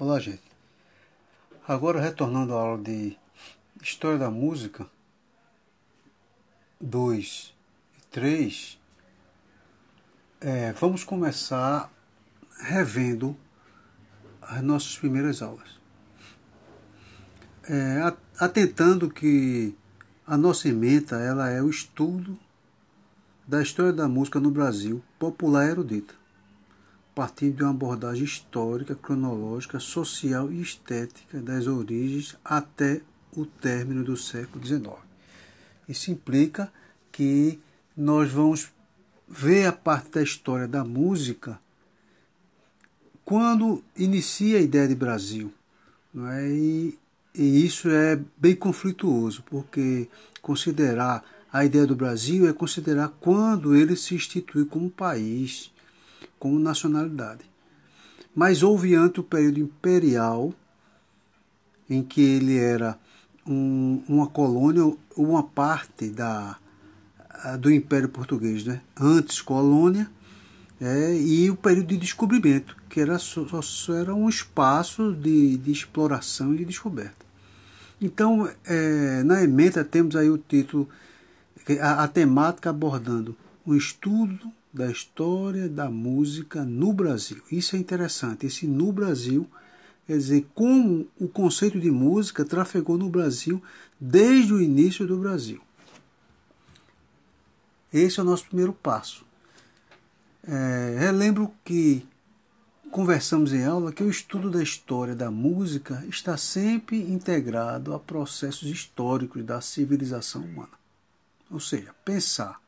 Olá, gente. Agora, retornando à aula de História da Música 2 e 3, é, vamos começar revendo as nossas primeiras aulas. É, atentando que a nossa ementa ela é o estudo da história da música no Brasil, popular e erudita partindo de uma abordagem histórica, cronológica, social e estética das origens até o término do século XIX. Isso implica que nós vamos ver a parte da história da música quando inicia a ideia de Brasil. Não é? e, e isso é bem conflituoso, porque considerar a ideia do Brasil é considerar quando ele se institui como país como nacionalidade. Mas houve antes o período imperial, em que ele era um, uma colônia, uma parte da, do Império Português, né? antes colônia, é, e o período de descobrimento, que era só, só era um espaço de, de exploração e de descoberta. Então, é, na emenda temos aí o título, a, a temática abordando um estudo da história da música no Brasil. Isso é interessante. Esse no Brasil quer dizer como o conceito de música trafegou no Brasil desde o início do Brasil. Esse é o nosso primeiro passo. É, relembro que conversamos em aula que o estudo da história da música está sempre integrado a processos históricos da civilização humana. Ou seja, pensar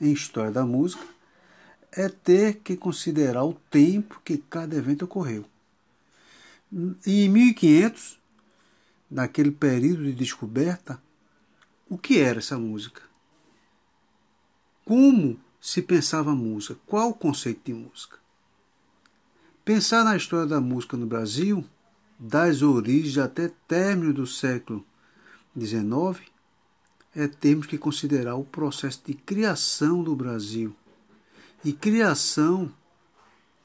em história da música é ter que considerar o tempo que cada evento ocorreu. Em 1500, naquele período de descoberta, o que era essa música? Como se pensava a música? Qual o conceito de música? Pensar na história da música no Brasil, das origens até término do século XIX, é termos que considerar o processo de criação do Brasil e criação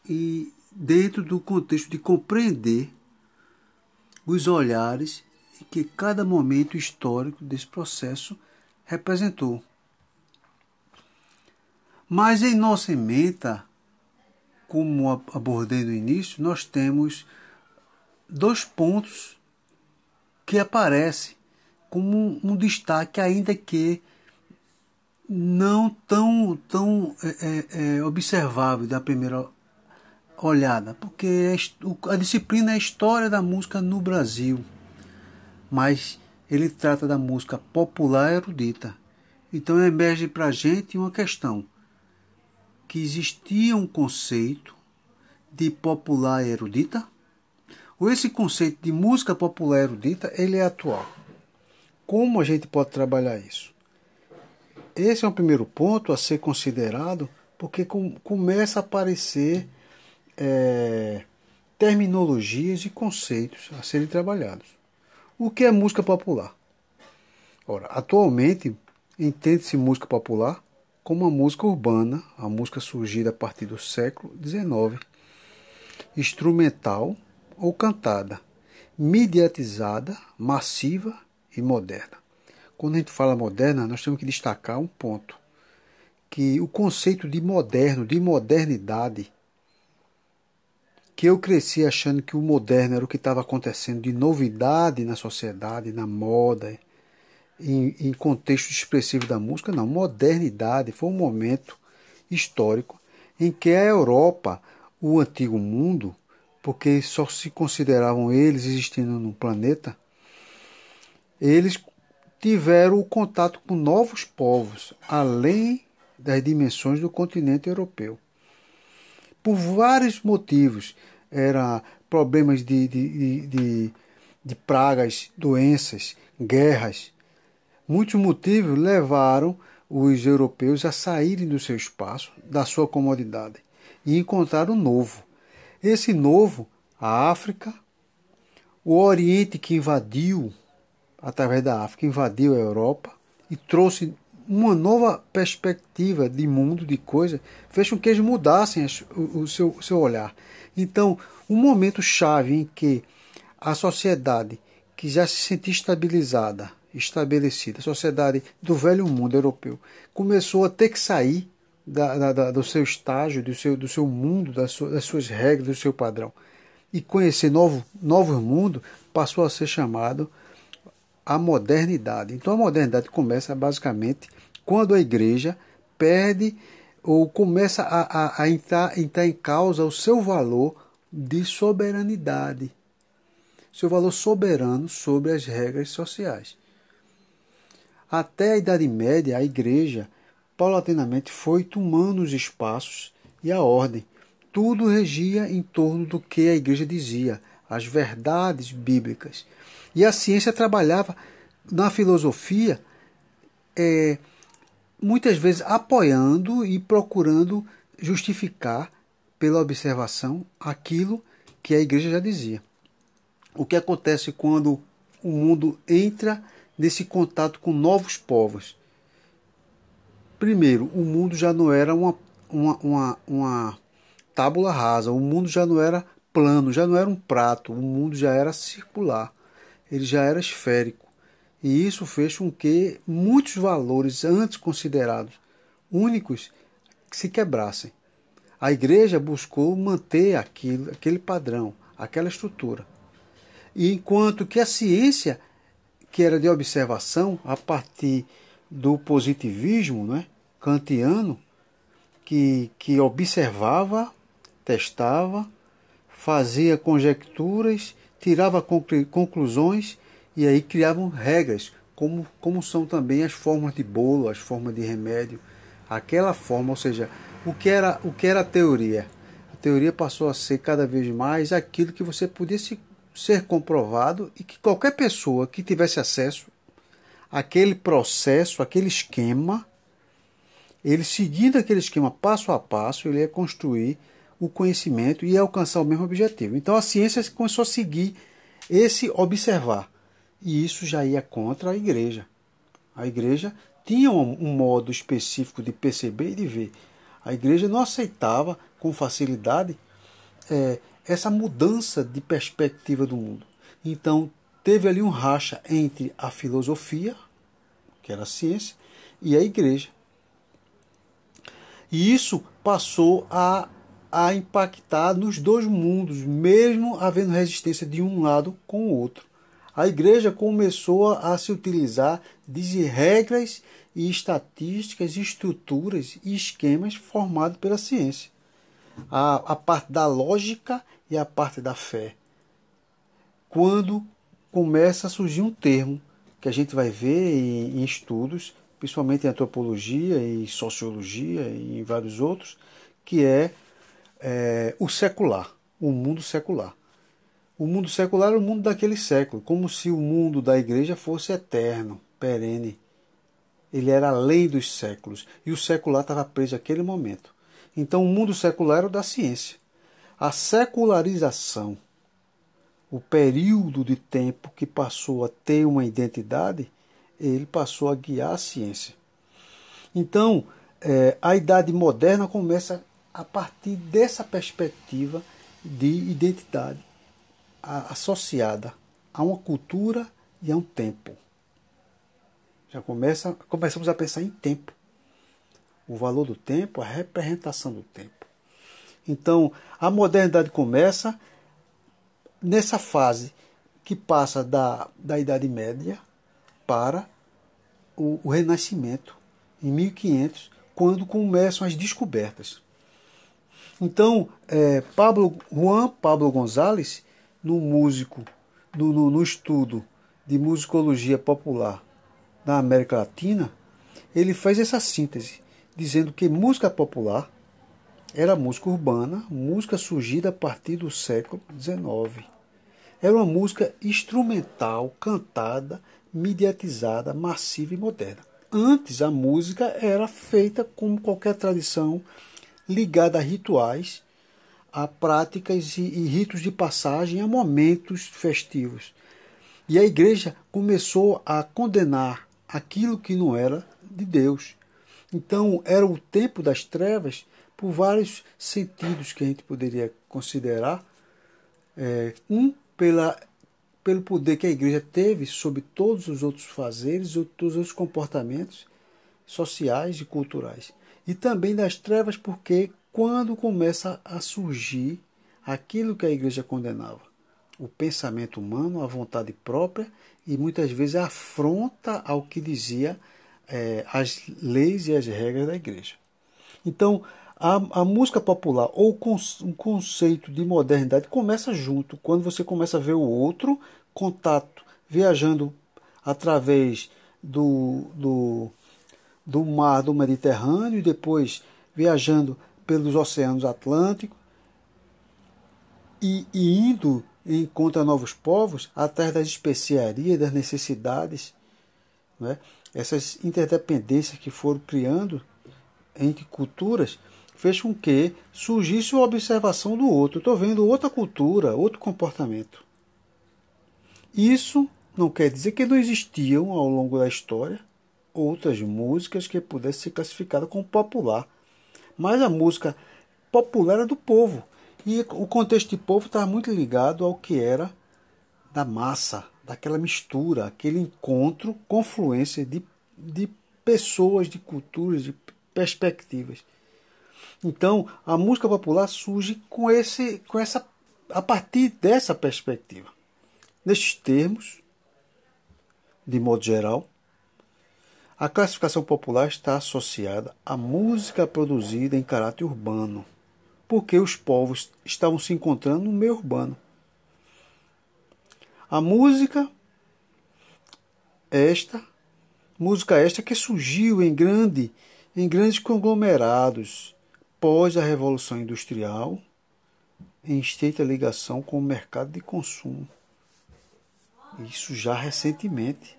e dentro do contexto de compreender os olhares que cada momento histórico desse processo representou. Mas em nossa ementa, como abordei no início, nós temos dois pontos que aparecem como um destaque, ainda que não tão, tão é, é, é, observável da primeira olhada, porque a disciplina é a história da música no Brasil, mas ele trata da música popular erudita. Então emerge para a gente uma questão, que existia um conceito de popular erudita, ou esse conceito de música popular erudita, ele é atual. Como a gente pode trabalhar isso? Esse é o primeiro ponto a ser considerado, porque com, começa a aparecer é, terminologias e conceitos a serem trabalhados. O que é música popular? Ora, atualmente entende-se música popular como a música urbana, a música surgida a partir do século XIX, instrumental ou cantada, mediatizada, massiva e moderna. Quando a gente fala moderna, nós temos que destacar um ponto, que o conceito de moderno, de modernidade, que eu cresci achando que o moderno era o que estava acontecendo de novidade na sociedade, na moda, em, em contexto expressivo da música, não. Modernidade foi um momento histórico em que a Europa, o antigo mundo, porque só se consideravam eles existindo no planeta, eles tiveram o contato com novos povos, além das dimensões do continente europeu. Por vários motivos, eram problemas de, de, de, de pragas, doenças, guerras. Muitos motivos levaram os europeus a saírem do seu espaço, da sua comodidade, e encontrar um novo. Esse novo, a África, o Oriente que invadiu através da África, invadiu a Europa e trouxe uma nova perspectiva de mundo, de coisa, fez com que eles mudassem o, o, seu, o seu olhar. Então, um momento chave em que a sociedade que já se sentia estabilizada, estabelecida, a sociedade do velho mundo europeu, começou a ter que sair da, da, do seu estágio, do seu, do seu mundo, das suas, das suas regras, do seu padrão. E conhecer novo, novo mundo passou a ser chamado a modernidade. Então a modernidade começa basicamente quando a igreja perde ou começa a, a, a entrar, entrar em causa o seu valor de soberanidade, seu valor soberano sobre as regras sociais. Até a Idade Média, a igreja paulatinamente foi tomando os espaços e a ordem. Tudo regia em torno do que a igreja dizia, as verdades bíblicas. E a ciência trabalhava na filosofia, é, muitas vezes apoiando e procurando justificar pela observação aquilo que a igreja já dizia. O que acontece quando o mundo entra nesse contato com novos povos? Primeiro, o mundo já não era uma, uma, uma, uma tábula rasa, o mundo já não era plano, já não era um prato, o mundo já era circular, ele já era esférico. E isso fez com que muitos valores antes considerados únicos se quebrassem. A igreja buscou manter aquilo, aquele padrão, aquela estrutura. E enquanto que a ciência, que era de observação a partir do positivismo né, kantiano, que, que observava, testava, fazia conjecturas, tirava conclusões e aí criavam regras, como, como são também as formas de bolo, as formas de remédio. Aquela forma, ou seja, o que era, o que era a teoria? A teoria passou a ser cada vez mais aquilo que você podia se, ser comprovado e que qualquer pessoa que tivesse acesso aquele processo, aquele esquema, ele seguindo aquele esquema passo a passo, ele ia construir o conhecimento e alcançar o mesmo objetivo. Então a ciência começou a seguir esse observar. E isso já ia contra a igreja. A igreja tinha um modo específico de perceber e de ver. A igreja não aceitava com facilidade é, essa mudança de perspectiva do mundo. Então teve ali um racha entre a filosofia, que era a ciência, e a igreja. E isso passou a, a impactar nos dois mundos, mesmo havendo resistência de um lado com o outro. A igreja começou a se utilizar de regras e estatísticas, estruturas e esquemas formados pela ciência. A, a parte da lógica e a parte da fé. Quando começa a surgir um termo que a gente vai ver em, em estudos, principalmente em antropologia e sociologia e em vários outros, que é, é o secular, o mundo secular. O mundo secular é o mundo daquele século, como se o mundo da igreja fosse eterno, perene. Ele era além dos séculos e o secular estava preso àquele momento. Então, o mundo secular era o da ciência. A secularização, o período de tempo que passou a ter uma identidade, ele passou a guiar a ciência. Então, é, a idade moderna começa a partir dessa perspectiva de identidade associada a uma cultura e a um tempo. Já começa, começamos a pensar em tempo. O valor do tempo, a representação do tempo. Então, a modernidade começa nessa fase que passa da, da Idade Média para o, o Renascimento, em 1500, quando começam as descobertas. Então, é, Pablo, Juan Pablo González no músico, no, no, no estudo de musicologia popular na América Latina, ele faz essa síntese, dizendo que música popular era música urbana, música surgida a partir do século XIX. Era uma música instrumental, cantada, mediatizada, massiva e moderna. Antes, a música era feita como qualquer tradição ligada a rituais a práticas e, e ritos de passagem a momentos festivos. E a igreja começou a condenar aquilo que não era de Deus. Então, era o tempo das trevas por vários sentidos que a gente poderia considerar. É, um, pela, pelo poder que a igreja teve sobre todos os outros fazeres, todos os comportamentos sociais e culturais. E também das trevas, porque quando começa a surgir aquilo que a igreja condenava, o pensamento humano, a vontade própria e muitas vezes afronta ao que dizia é, as leis e as regras da igreja. Então, a, a música popular ou um conceito de modernidade começa junto, quando você começa a ver o outro, contato, viajando através do, do, do mar do Mediterrâneo e depois viajando pelos oceanos Atlânticos e, e indo encontra novos povos atrás das especiarias, das necessidades, né? essas interdependências que foram criando entre culturas, fez com que surgisse a observação do outro. Estou vendo outra cultura, outro comportamento. Isso não quer dizer que não existiam ao longo da história outras músicas que pudessem ser classificadas como popular mas a música popular era do povo. E o contexto de povo estava muito ligado ao que era da massa, daquela mistura, aquele encontro, confluência de, de pessoas, de culturas, de perspectivas. Então, a música popular surge com esse com essa a partir dessa perspectiva. Nestes termos, de modo geral, a classificação popular está associada à música produzida em caráter urbano, porque os povos estavam se encontrando no meio urbano. A música esta, música esta que surgiu em grande em grandes conglomerados pós a revolução industrial, em estreita ligação com o mercado de consumo. Isso já recentemente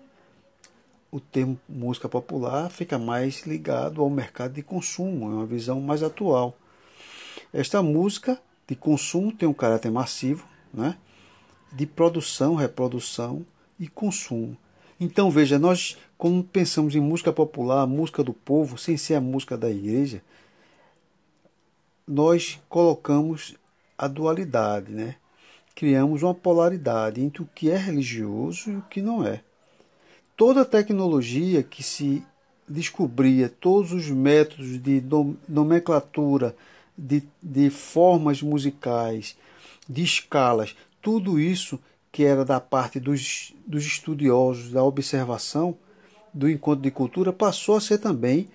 o termo música popular fica mais ligado ao mercado de consumo, é uma visão mais atual. Esta música de consumo tem um caráter massivo, né? de produção, reprodução e consumo. Então veja, nós quando pensamos em música popular, música do povo, sem ser a música da igreja, nós colocamos a dualidade, né? Criamos uma polaridade entre o que é religioso e o que não é toda a tecnologia que se descobria, todos os métodos de nomenclatura, de, de formas musicais, de escalas, tudo isso que era da parte dos, dos estudiosos da observação do encontro de cultura passou a ser também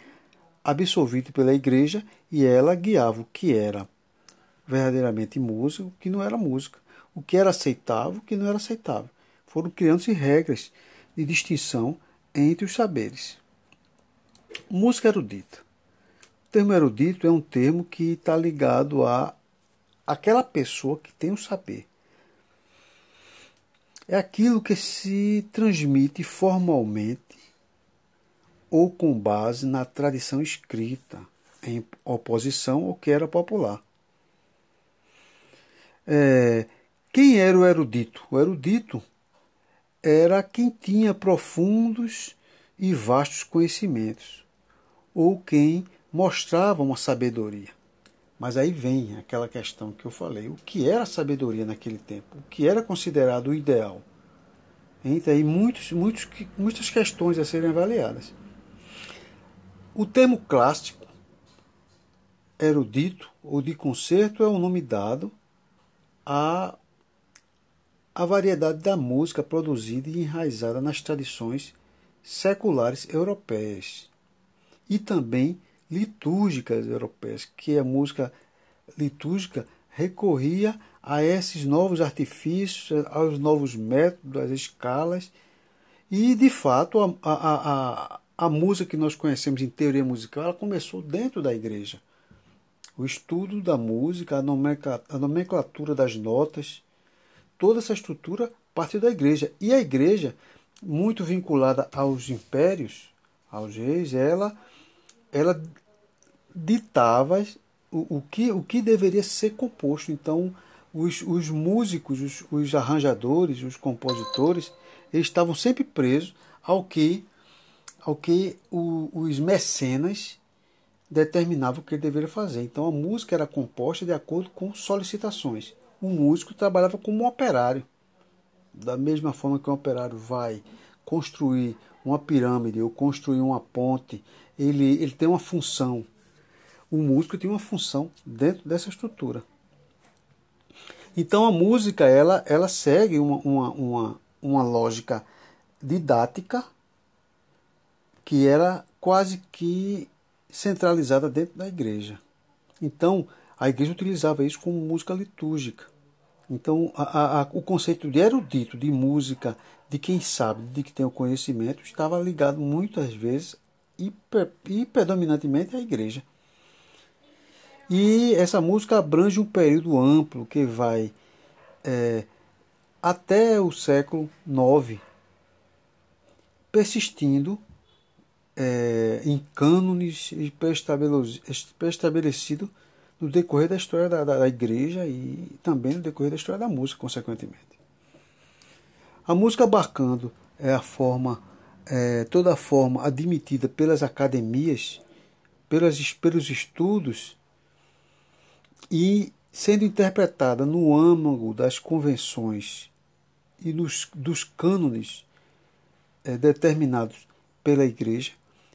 absolvido pela igreja e ela guiava o que era verdadeiramente música, o que não era música, o que era aceitável, o que não era aceitável. Foram criando-se regras de distinção entre os saberes. Música erudita. O termo erudito é um termo que está ligado a aquela pessoa que tem o saber. É aquilo que se transmite formalmente ou com base na tradição escrita, em oposição ao que era popular. É, quem era o erudito? O erudito era quem tinha profundos e vastos conhecimentos, ou quem mostrava uma sabedoria. Mas aí vem aquela questão que eu falei: o que era sabedoria naquele tempo? O que era considerado o ideal? Entra aí muitos, muitos, muitas questões a serem avaliadas. O termo clássico, erudito ou de concerto, é o nome dado a a variedade da música produzida e enraizada nas tradições seculares europeias e também litúrgicas europeias, que a música litúrgica recorria a esses novos artifícios, aos novos métodos, às escalas, e de fato a, a, a, a música que nós conhecemos em teoria musical ela começou dentro da igreja. O estudo da música, a nomenclatura das notas, toda essa estrutura partiu da igreja. E a igreja, muito vinculada aos impérios, aos reis, ela, ela ditava o, o, que, o que deveria ser composto. Então, os, os músicos, os, os arranjadores, os compositores, eles estavam sempre presos ao que ao que o, os mecenas determinavam o que ele deveria fazer. Então a música era composta de acordo com solicitações. O músico trabalhava como um operário. Da mesma forma que um operário vai construir uma pirâmide ou construir uma ponte, ele, ele tem uma função. O músico tem uma função dentro dessa estrutura. Então a música ela, ela segue uma, uma, uma, uma lógica didática que era quase que centralizada dentro da igreja. Então a igreja utilizava isso como música litúrgica. Então a, a, o conceito de erudito, de música, de quem sabe, de que tem o conhecimento, estava ligado muitas vezes e, e predominantemente à igreja. E essa música abrange um período amplo que vai é, até o século IX, persistindo é, em cânones pré-estabelecido no decorrer da história da, da, da, igreja e também no decorrer da história da música, consequentemente. A música abarcando é a forma, é, toda a forma admitida pelas academias, pelas, pelos estudos e sendo interpretada no âmago das convenções e dos, dos cânones é, determinados pela igreja,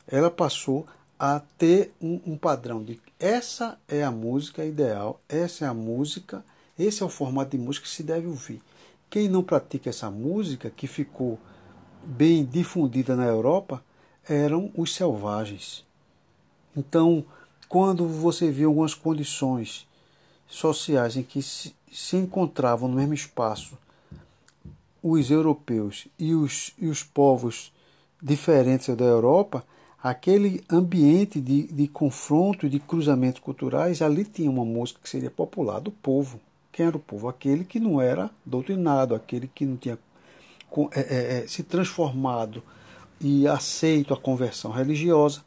ela passou a ter um, um, padrão de essa é a música ideal, essa é a música, esse é o formato de música que se deve ouvir. Quem não pratica essa música, que ficou bem difundida na Europa, eram os selvagens. Então, quando você vê algumas condições sociais em que se, se encontravam no mesmo espaço os europeus e os, e os povos diferentes da Europa, aquele ambiente de, de confronto e de cruzamentos culturais, ali tinha uma música que seria popular do povo. Quem era o povo? Aquele que não era doutrinado, aquele que não tinha é, é, é, se transformado e aceito a conversão religiosa.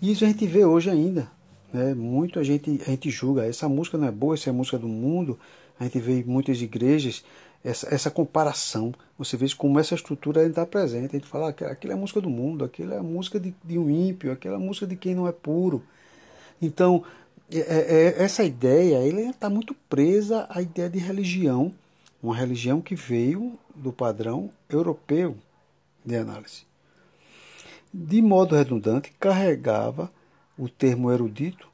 E isso a gente vê hoje ainda. Né? Muito a gente, a gente julga, essa música não é boa, essa é música do mundo. A gente vê muitas igrejas essa, essa comparação. Você vê como essa estrutura está presente. A gente fala, ah, aquilo é música do mundo, aquilo é música de, de um ímpio, aquilo é música de quem não é puro. Então, é, é, é, essa ideia está muito presa à ideia de religião, uma religião que veio do padrão europeu de análise. De modo redundante, carregava o termo erudito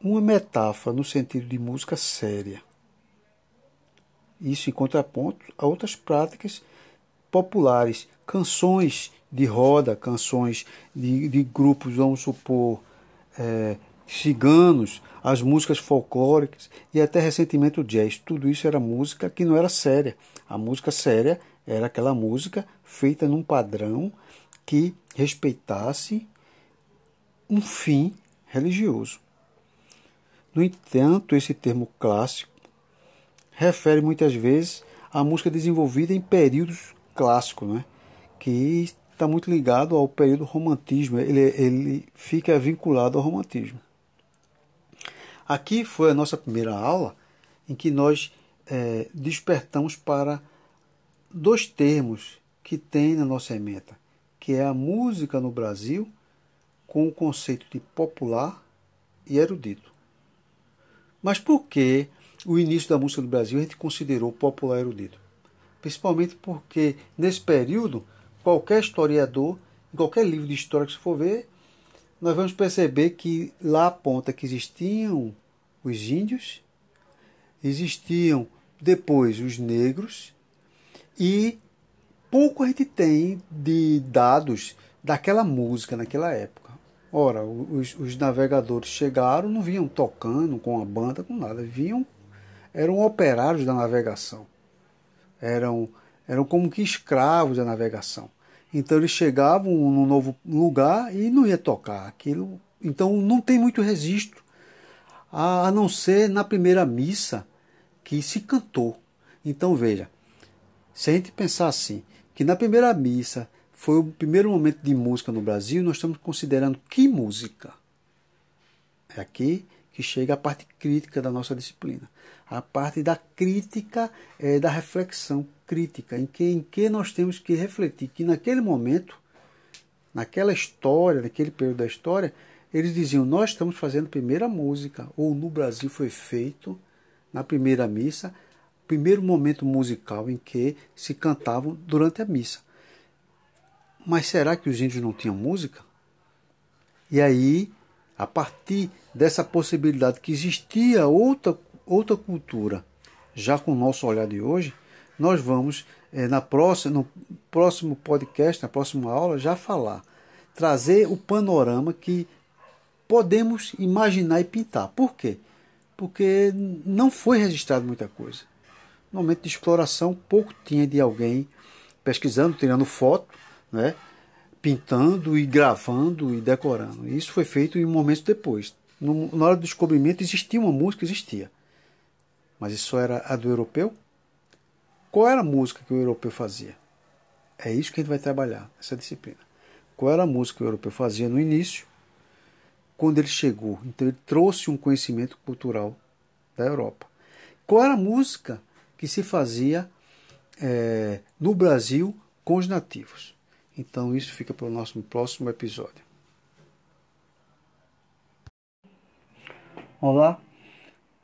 uma metáfora no sentido de música séria. Isso em contraponto a outras práticas populares, canções de roda, canções de, de grupos, vamos supor, é, ciganos, as músicas folclóricas e até recentemente o jazz. Tudo isso era música que não era séria. A música séria era aquela música feita num padrão que respeitasse um fim religioso. No entanto, esse termo clássico refere muitas vezes à música desenvolvida em períodos clássicos, né? que está muito ligado ao período romantismo, ele, ele fica vinculado ao romantismo. Aqui foi a nossa primeira aula em que nós é, despertamos para dois termos que tem na nossa ementa, que é a música no Brasil com o conceito de popular e erudito. Mas por que o início da música do Brasil a gente considerou popular erudito? Principalmente porque nesse período, qualquer historiador, em qualquer livro de história que você for ver, nós vamos perceber que lá aponta que existiam os índios, existiam depois os negros e pouco a gente tem de dados daquela música naquela época. Ora, os, os navegadores chegaram, não vinham tocando com a banda, com nada, vinham, eram operários da navegação, eram, eram como que escravos da navegação. Então eles chegavam num novo lugar e não ia tocar aquilo. Então não tem muito registro, a não ser na primeira missa que se cantou. Então veja, se a gente pensar assim, que na primeira missa foi o primeiro momento de música no Brasil, nós estamos considerando que música? É aqui que chega a parte crítica da nossa disciplina. A parte da crítica é da reflexão crítica, em que, em que nós temos que refletir que naquele momento naquela história, naquele período da história, eles diziam: Nós estamos fazendo primeira música, ou no Brasil foi feito, na primeira missa, primeiro momento musical em que se cantavam durante a missa. Mas será que os índios não tinham música? E aí, a partir dessa possibilidade que existia outra, outra cultura, já com o nosso olhar de hoje, nós vamos, é, na próxima, no próximo podcast, na próxima aula, já falar, trazer o panorama que podemos imaginar e pintar. Por quê? Porque não foi registrado muita coisa. No momento de exploração, pouco tinha de alguém pesquisando, tirando foto, né? Pintando e gravando e decorando. Isso foi feito em momentos depois. No, na hora do descobrimento existia uma música, existia. Mas isso era a do europeu? Qual era a música que o europeu fazia? É isso que a gente vai trabalhar, essa disciplina. Qual era a música que o europeu fazia no início, quando ele chegou? Então ele trouxe um conhecimento cultural da Europa. Qual era a música que se fazia é, no Brasil com os nativos? Então isso fica para o nosso próximo episódio. Olá,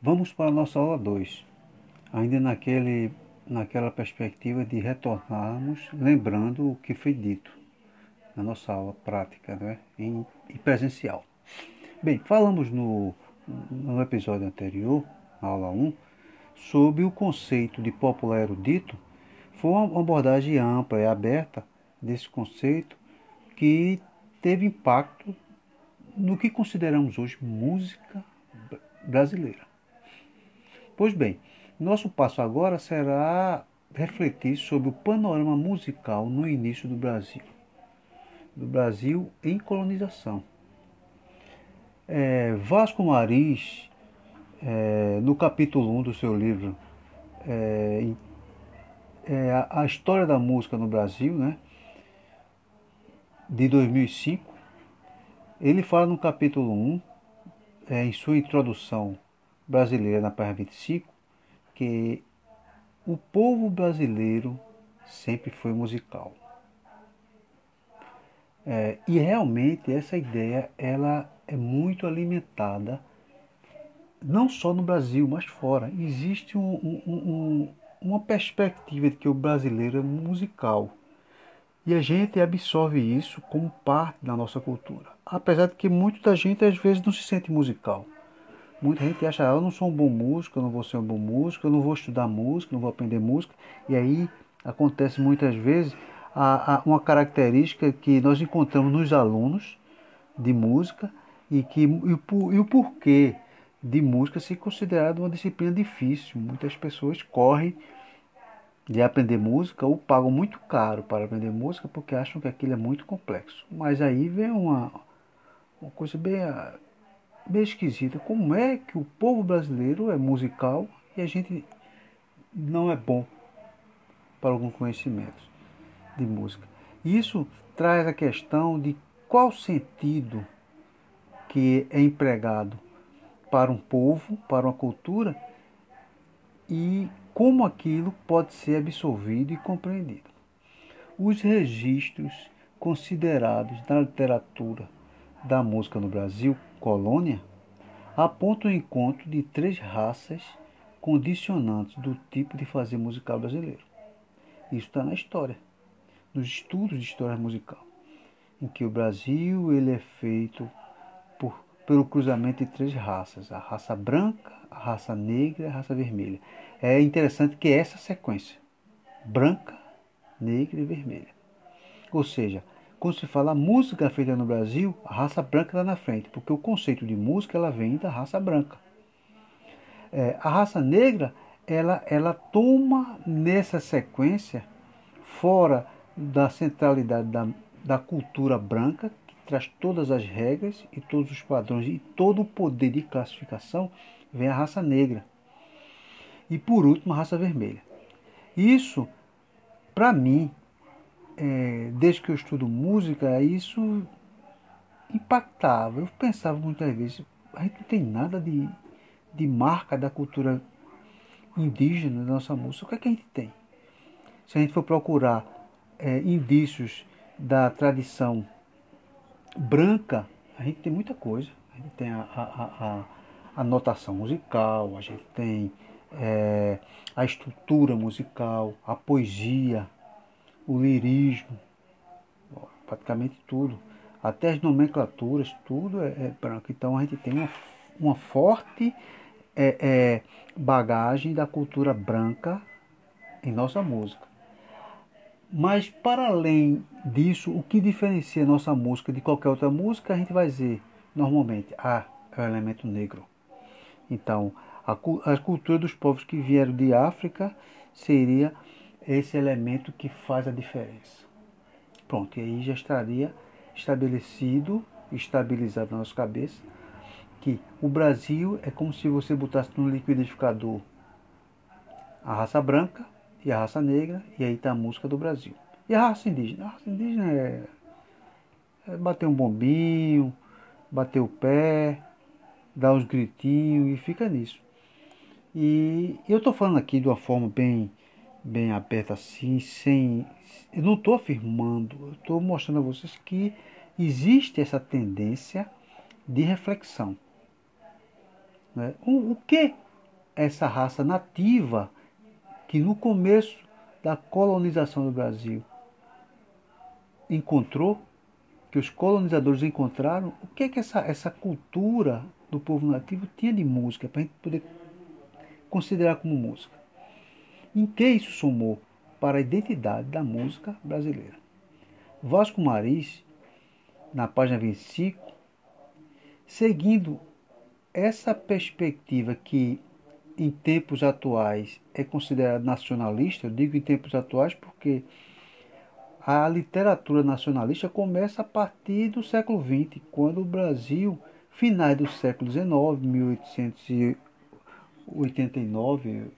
vamos para a nossa aula 2. Ainda naquele naquela perspectiva de retornarmos lembrando o que foi dito na nossa aula prática né, em, em presencial. Bem, falamos no, no episódio anterior, na aula 1, sobre o conceito de popular erudito. Foi uma abordagem ampla e aberta desse conceito que teve impacto no que consideramos hoje música brasileira. Pois bem, nosso passo agora será refletir sobre o panorama musical no início do Brasil, do Brasil em colonização. É, Vasco Maris, é, no capítulo 1 do seu livro é, é, a, a História da Música no Brasil, né, de 2005, ele fala no capítulo 1, é, em sua introdução brasileira na página 25, que o povo brasileiro sempre foi musical. É, e realmente essa ideia ela é muito alimentada não só no Brasil, mas fora. Existe um, um, um, uma perspectiva de que o brasileiro é musical. E a gente absorve isso como parte da nossa cultura. Apesar de que muita gente às vezes não se sente musical. Muita gente acha, ah, eu não sou um bom músico, eu não vou ser um bom músico, eu não vou estudar música, não vou aprender música. E aí acontece muitas vezes a, a, uma característica que nós encontramos nos alunos de música e, que, e, o, e o porquê de música ser considerado uma disciplina difícil. Muitas pessoas correm de aprender música ou pagam muito caro para aprender música porque acham que aquilo é muito complexo. Mas aí vem uma, uma coisa bem bem esquisita. Como é que o povo brasileiro é musical e a gente não é bom para algum conhecimento de música? Isso traz a questão de qual sentido que é empregado para um povo, para uma cultura e como aquilo pode ser absorvido e compreendido. Os registros considerados na literatura da música no Brasil colônia aponta o encontro de três raças condicionantes do tipo de fazer musical brasileiro. Isso está na história, nos estudos de história musical, em que o Brasil ele é feito por, pelo cruzamento de três raças, a raça branca, a raça negra e a raça vermelha. É interessante que essa sequência, branca, negra e vermelha. Ou seja, quando se fala música feita no Brasil, a raça branca está na frente, porque o conceito de música ela vem da raça branca. É, a raça negra ela, ela toma nessa sequência, fora da centralidade da, da cultura branca, que traz todas as regras e todos os padrões e todo o poder de classificação, vem a raça negra. E por último, a raça vermelha. Isso, para mim, é, desde que eu estudo música, isso impactava. Eu pensava muitas vezes, a gente não tem nada de, de marca da cultura indígena da nossa música. O que é que a gente tem? Se a gente for procurar é, indícios da tradição branca, a gente tem muita coisa. A gente tem a, a, a, a notação musical, a gente tem é, a estrutura musical, a poesia, o lirismo, praticamente tudo. Até as nomenclaturas, tudo é, é branco. Então a gente tem uma, uma forte é, é, bagagem da cultura branca em nossa música. Mas para além disso, o que diferencia nossa música de qualquer outra música, a gente vai dizer normalmente, ah, é o elemento negro. Então, a, a cultura dos povos que vieram de África seria esse elemento que faz a diferença. Pronto, e aí já estaria estabelecido, estabilizado na nossa cabeça, que o Brasil é como se você botasse no liquidificador a raça branca e a raça negra, e aí está a música do Brasil. E a raça indígena? A raça indígena é, é bater um bombinho, bater o pé, dar uns gritinhos e fica nisso. E eu estou falando aqui de uma forma bem, bem aberta assim, sem. Eu não estou afirmando, eu estou mostrando a vocês que existe essa tendência de reflexão. Né? O, o que essa raça nativa que no começo da colonização do Brasil encontrou, que os colonizadores encontraram, o que é que essa, essa cultura do povo nativo tinha de música, para a gente poder considerar como música. Em que isso somou para a identidade da música brasileira? Vasco Maris, na página 25, seguindo essa perspectiva que em tempos atuais é considerado nacionalista, eu digo em tempos atuais porque a literatura nacionalista começa a partir do século XX, quando o Brasil, finais do século XIX, 1889,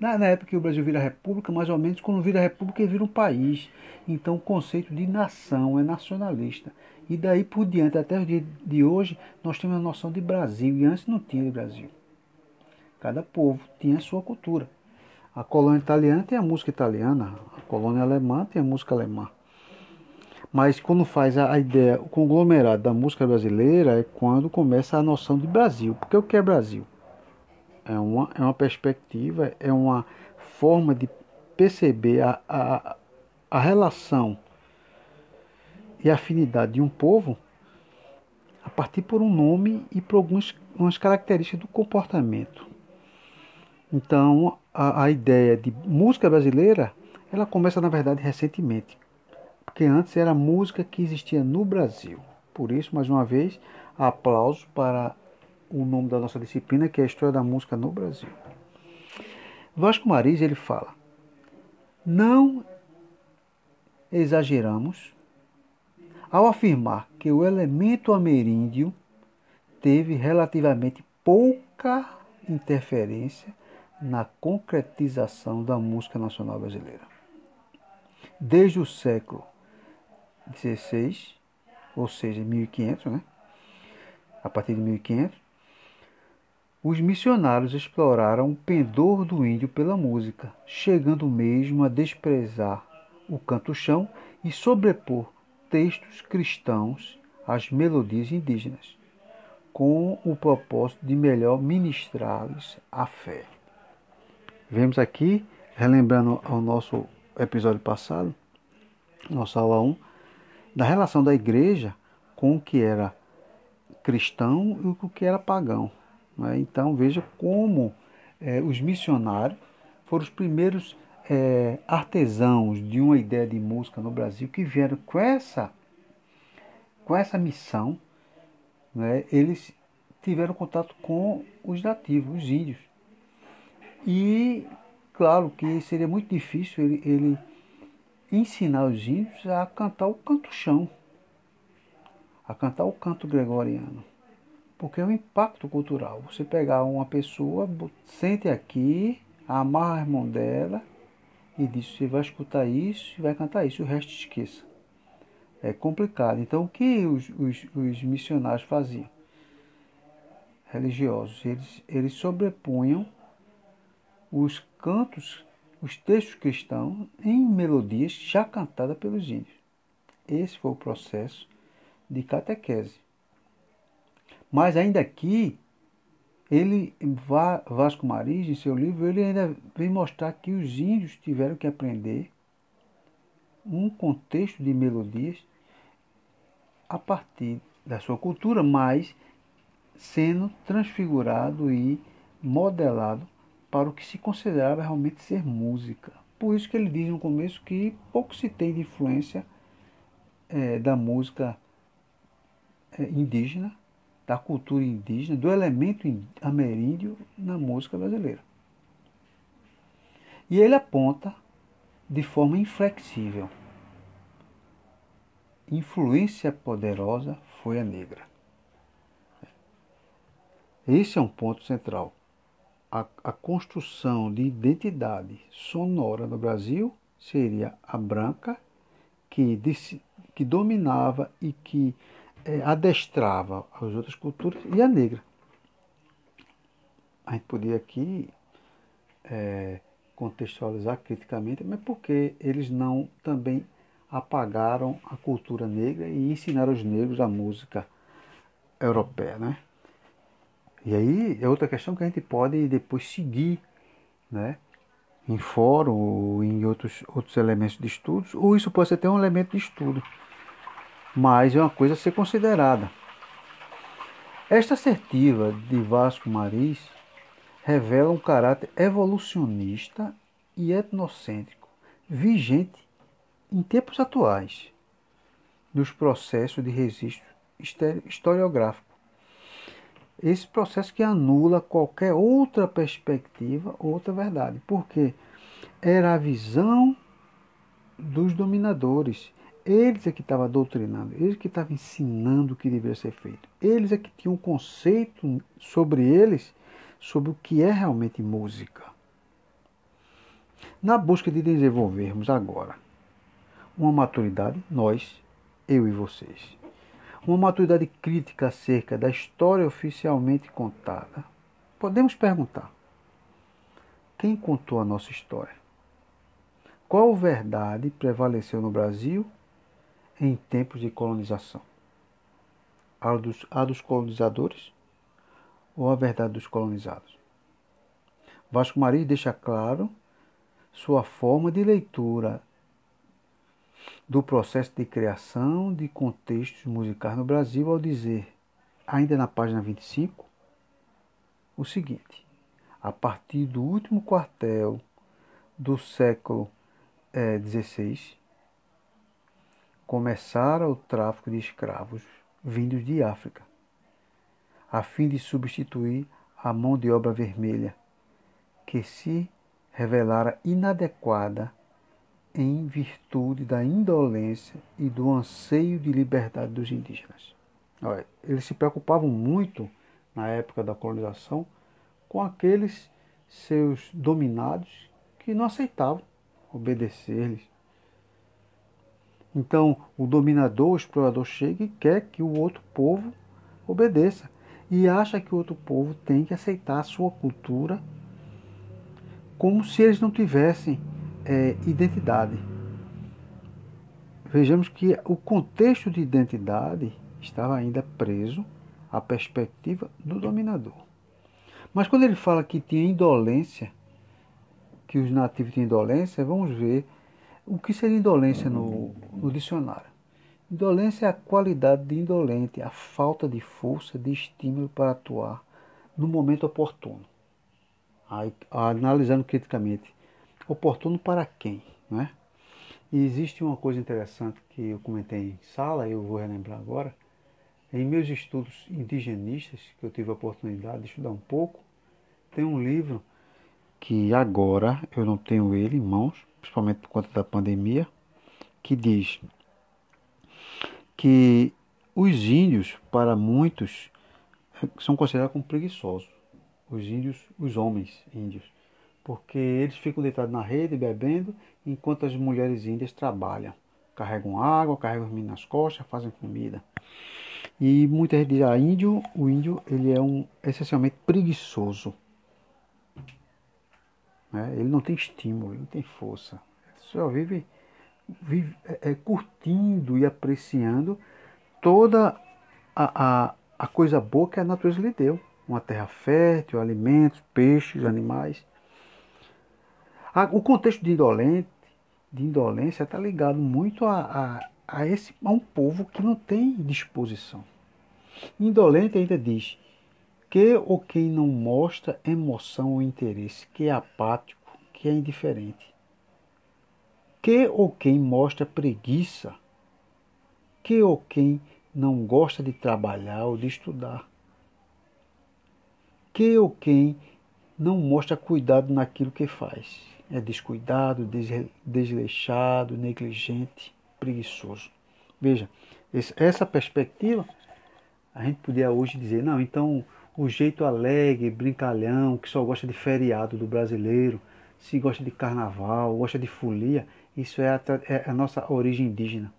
na, na época que o Brasil vira república, mais ou menos quando vira república ele vira um país. Então o conceito de nação é nacionalista. E daí por diante, até o dia de hoje, nós temos a noção de Brasil, e antes não tinha de Brasil. Cada povo tinha a sua cultura. A colônia italiana tem a música italiana, a colônia alemã tem a música alemã. Mas quando faz a ideia, o conglomerado da música brasileira é quando começa a noção de Brasil. Porque o que é Brasil? É uma, é uma perspectiva, é uma forma de perceber a, a, a relação e afinidade de um povo a partir por um nome e por algumas características do comportamento. Então, a, a ideia de música brasileira, ela começa na verdade recentemente, porque antes era música que existia no Brasil. Por isso, mais uma vez, aplauso para o nome da nossa disciplina, que é a História da Música no Brasil. Vasco Maris, ele fala, não exageramos ao afirmar que o elemento ameríndio teve relativamente pouca interferência na concretização da música nacional brasileira. Desde o século XVI, ou seja, 1500, né? a partir de 1500, os missionários exploraram o pendor do índio pela música, chegando mesmo a desprezar o canto-chão e sobrepor textos cristãos às melodias indígenas, com o propósito de melhor ministrá-los a fé. Vemos aqui, relembrando ao nosso episódio passado, nossa aula 1, da relação da igreja com o que era cristão e o que era pagão. Né? Então veja como é, os missionários foram os primeiros é, artesãos de uma ideia de música no Brasil que vieram com essa, com essa missão. Né? Eles tiveram contato com os nativos, os índios. E claro que seria muito difícil ele, ele ensinar os índios a cantar o canto-chão, a cantar o canto gregoriano. Porque é um impacto cultural. Você pegar uma pessoa, sente aqui, amarra a mão dela e diz: você vai escutar isso e vai cantar isso, o resto esqueça. É complicado. Então, o que os, os, os missionários faziam? Religiosos, eles, eles sobrepunham os cantos, os textos cristãos em melodias já cantadas pelos índios. Esse foi o processo de catequese. Mas ainda aqui, ele, Vasco Maris, em seu livro, ele ainda vem mostrar que os índios tiveram que aprender um contexto de melodias a partir da sua cultura, mas sendo transfigurado e modelado para o que se considerava realmente ser música. Por isso que ele diz no começo que pouco se tem de influência é, da música é, indígena, da cultura indígena, do elemento ameríndio na música brasileira. E ele aponta de forma inflexível. Influência poderosa foi a negra. Esse é um ponto central. A, a construção de identidade sonora no Brasil seria a branca, que, que dominava e que é, adestrava as outras culturas, e a negra. A gente podia aqui é, contextualizar criticamente, mas porque eles não também apagaram a cultura negra e ensinaram os negros a música europeia, né? E aí é outra questão que a gente pode depois seguir, né? Em fórum ou em outros, outros elementos de estudos, ou isso pode ser até um elemento de estudo, mas é uma coisa a ser considerada. Esta assertiva de Vasco Maris revela um caráter evolucionista e etnocêntrico vigente em tempos atuais dos processos de registro historiográfico. Esse processo que anula qualquer outra perspectiva, outra verdade, porque era a visão dos dominadores. Eles é que estavam doutrinando, eles que estavam ensinando o que deveria ser feito. Eles é que tinham um conceito sobre eles sobre o que é realmente música. Na busca de desenvolvermos agora uma maturidade, nós, eu e vocês, uma maturidade crítica acerca da história oficialmente contada, podemos perguntar: quem contou a nossa história? Qual verdade prevaleceu no Brasil em tempos de colonização? A dos, a dos colonizadores ou a verdade dos colonizados. Vasco Maris deixa claro sua forma de leitura do processo de criação de contextos musicais no Brasil ao dizer, ainda na página 25, o seguinte: a partir do último quartel do século XVI, eh, começara o tráfico de escravos vindos de África a fim de substituir a mão de obra vermelha, que se revelara inadequada em virtude da indolência e do anseio de liberdade dos indígenas. Olha, eles se preocupavam muito, na época da colonização, com aqueles seus dominados que não aceitavam obedecer-lhes. Então, o dominador, o explorador, chega e quer que o outro povo obedeça e acha que o outro povo tem que aceitar a sua cultura como se eles não tivessem é, identidade. Vejamos que o contexto de identidade estava ainda preso à perspectiva do dominador. Mas quando ele fala que tinha indolência, que os nativos tinham indolência, vamos ver o que seria indolência no, no dicionário. Indolência é a qualidade de indolente, a falta de força, de estímulo para atuar no momento oportuno. Aí, analisando criticamente, oportuno para quem? Né? E existe uma coisa interessante que eu comentei em sala, eu vou relembrar agora. Em meus estudos indigenistas, que eu tive a oportunidade de estudar um pouco, tem um livro que agora eu não tenho ele em mãos, principalmente por conta da pandemia, que diz que os índios, para muitos, são considerados como preguiçosos. Os índios, os homens índios. Porque eles ficam deitados na rede bebendo, enquanto as mulheres índias trabalham. Carregam água, carregam os nas costas, fazem comida. E muita gente diz, ah, índio, o índio ele é um essencialmente preguiçoso. Né? Ele não tem estímulo, ele não tem força. Só vive vive, é, é, curtindo e apreciando toda a, a, a coisa boa que a natureza lhe deu. Uma terra fértil, alimentos, peixes, animais. O contexto de indolente, de indolência está ligado muito a, a, a, esse, a um povo que não tem disposição. Indolente ainda diz que ou quem não mostra emoção ou interesse, que é apático, que é indiferente. Que ou quem mostra preguiça, que ou quem não gosta de trabalhar ou de estudar. Que ou quem não mostra cuidado naquilo que faz. É descuidado, desleixado, negligente, preguiçoso. Veja, essa perspectiva, a gente podia hoje dizer, não, então o jeito alegre, brincalhão, que só gosta de feriado do brasileiro, se gosta de carnaval, gosta de folia, isso é a, é a nossa origem indígena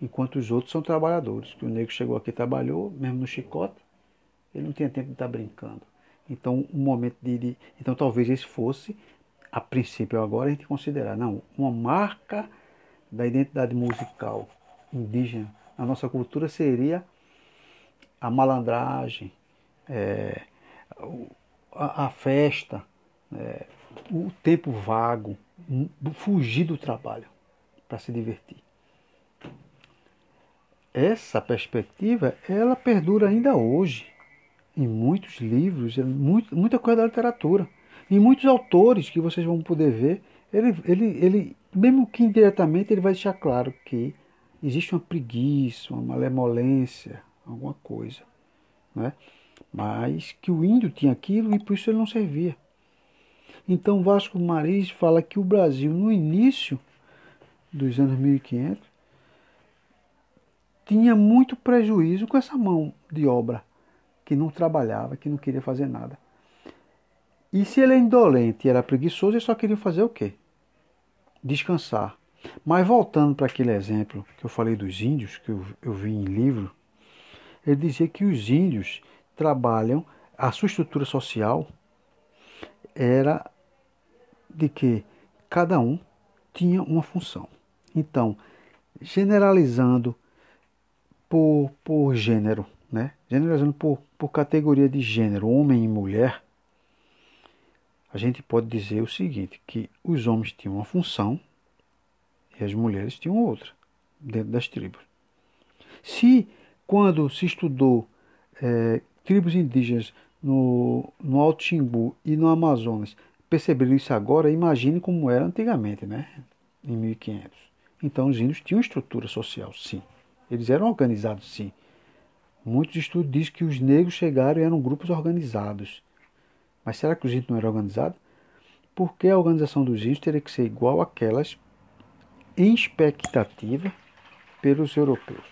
enquanto os outros são trabalhadores. Que o negro chegou aqui trabalhou, mesmo no chicote, ele não tinha tempo de estar brincando. Então, um momento de, de, então talvez esse fosse, a princípio agora a gente considerar, não, uma marca da identidade musical indígena. A nossa cultura seria a malandragem, é, a, a, festa, é, o tempo vago, fugir do trabalho para se divertir essa perspectiva ela perdura ainda hoje em muitos livros, muito, muita coisa da literatura. Em muitos autores que vocês vão poder ver, ele, ele, ele, mesmo que indiretamente, ele vai deixar claro que existe uma preguiça, uma malemolência, alguma coisa. Né? Mas que o índio tinha aquilo e por isso ele não servia. Então Vasco Maris fala que o Brasil, no início dos anos 1500, tinha muito prejuízo com essa mão de obra que não trabalhava, que não queria fazer nada. E se ele é indolente e era preguiçoso, ele só queria fazer o quê? Descansar. Mas voltando para aquele exemplo que eu falei dos índios, que eu, eu vi em livro, ele dizia que os índios trabalham, a sua estrutura social era de que cada um tinha uma função. Então, generalizando por, por gênero, né? generalizando por, por categoria de gênero, homem e mulher, a gente pode dizer o seguinte, que os homens tinham uma função e as mulheres tinham outra dentro das tribos. Se quando se estudou é, tribos indígenas no, no Alto Xingu e no Amazonas perceberam isso agora, imagine como era antigamente, né? em 1500. Então os índios tinham estrutura social, sim. Eles eram organizados, sim. Muitos estudos dizem que os negros chegaram e eram grupos organizados. Mas será que os índios não eram organizados? Porque a organização dos índios teria que ser igual àquelas em expectativa pelos europeus.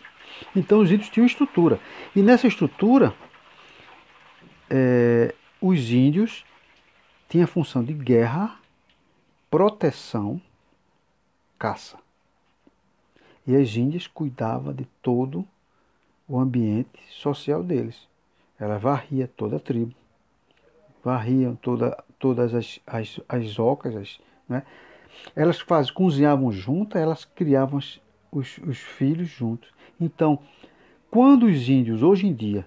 Então os índios tinham estrutura. E nessa estrutura, é, os índios tinham a função de guerra, proteção, caça. E as índias cuidavam de todo o ambiente social deles. Ela varria toda a tribo, varriam toda, todas as, as, as ocas, as, né? elas faz, cozinhavam juntas, elas criavam os, os, os filhos juntos. Então, quando os índios hoje em dia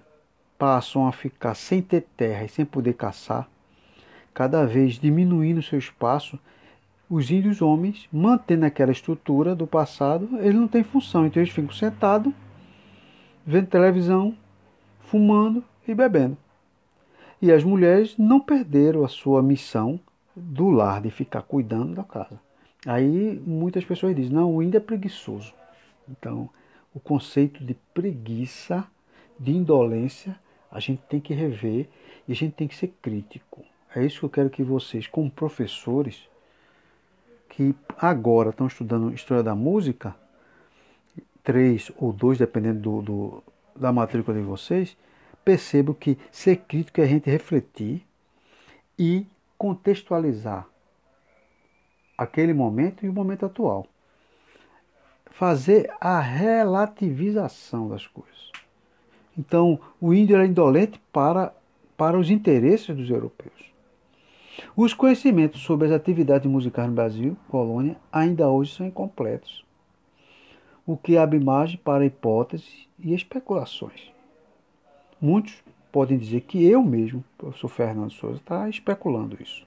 passam a ficar sem ter terra e sem poder caçar, cada vez diminuindo seu espaço, os índios homens, mantendo aquela estrutura do passado, eles não têm função. Então eles ficam sentados, vendo televisão, fumando e bebendo. E as mulheres não perderam a sua missão do lar, de ficar cuidando da casa. Aí muitas pessoas dizem, não, o índio é preguiçoso. Então, o conceito de preguiça, de indolência, a gente tem que rever e a gente tem que ser crítico. É isso que eu quero que vocês, como professores, que agora estão estudando História da Música, três ou dois, dependendo do, do, da matrícula de vocês, percebam que ser crítico é a gente refletir e contextualizar aquele momento e o momento atual. Fazer a relativização das coisas. Então, o índio era indolente para, para os interesses dos europeus. Os conhecimentos sobre as atividades musicais no Brasil, colônia, ainda hoje são incompletos. o que abre margem para hipóteses e especulações. Muitos podem dizer que eu mesmo, professor Fernando Souza, está especulando isso.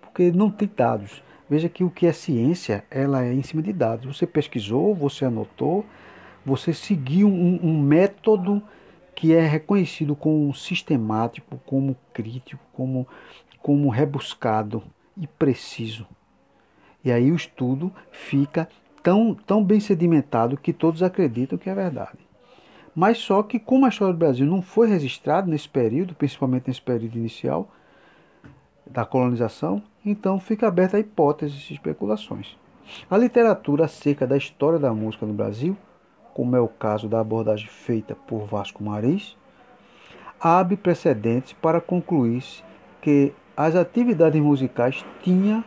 Porque não tem dados. Veja que o que é ciência, ela é em cima de dados. Você pesquisou, você anotou, você seguiu um, um método que é reconhecido como sistemático, como crítico, como, como rebuscado e preciso. E aí o estudo fica tão, tão bem sedimentado que todos acreditam que é verdade. Mas só que como a história do Brasil não foi registrada nesse período, principalmente nesse período inicial da colonização, então fica aberta a hipóteses e especulações. A literatura acerca da história da música no Brasil, como é o caso da abordagem feita por Vasco Maris, abre precedentes para concluir-se que as atividades musicais tinham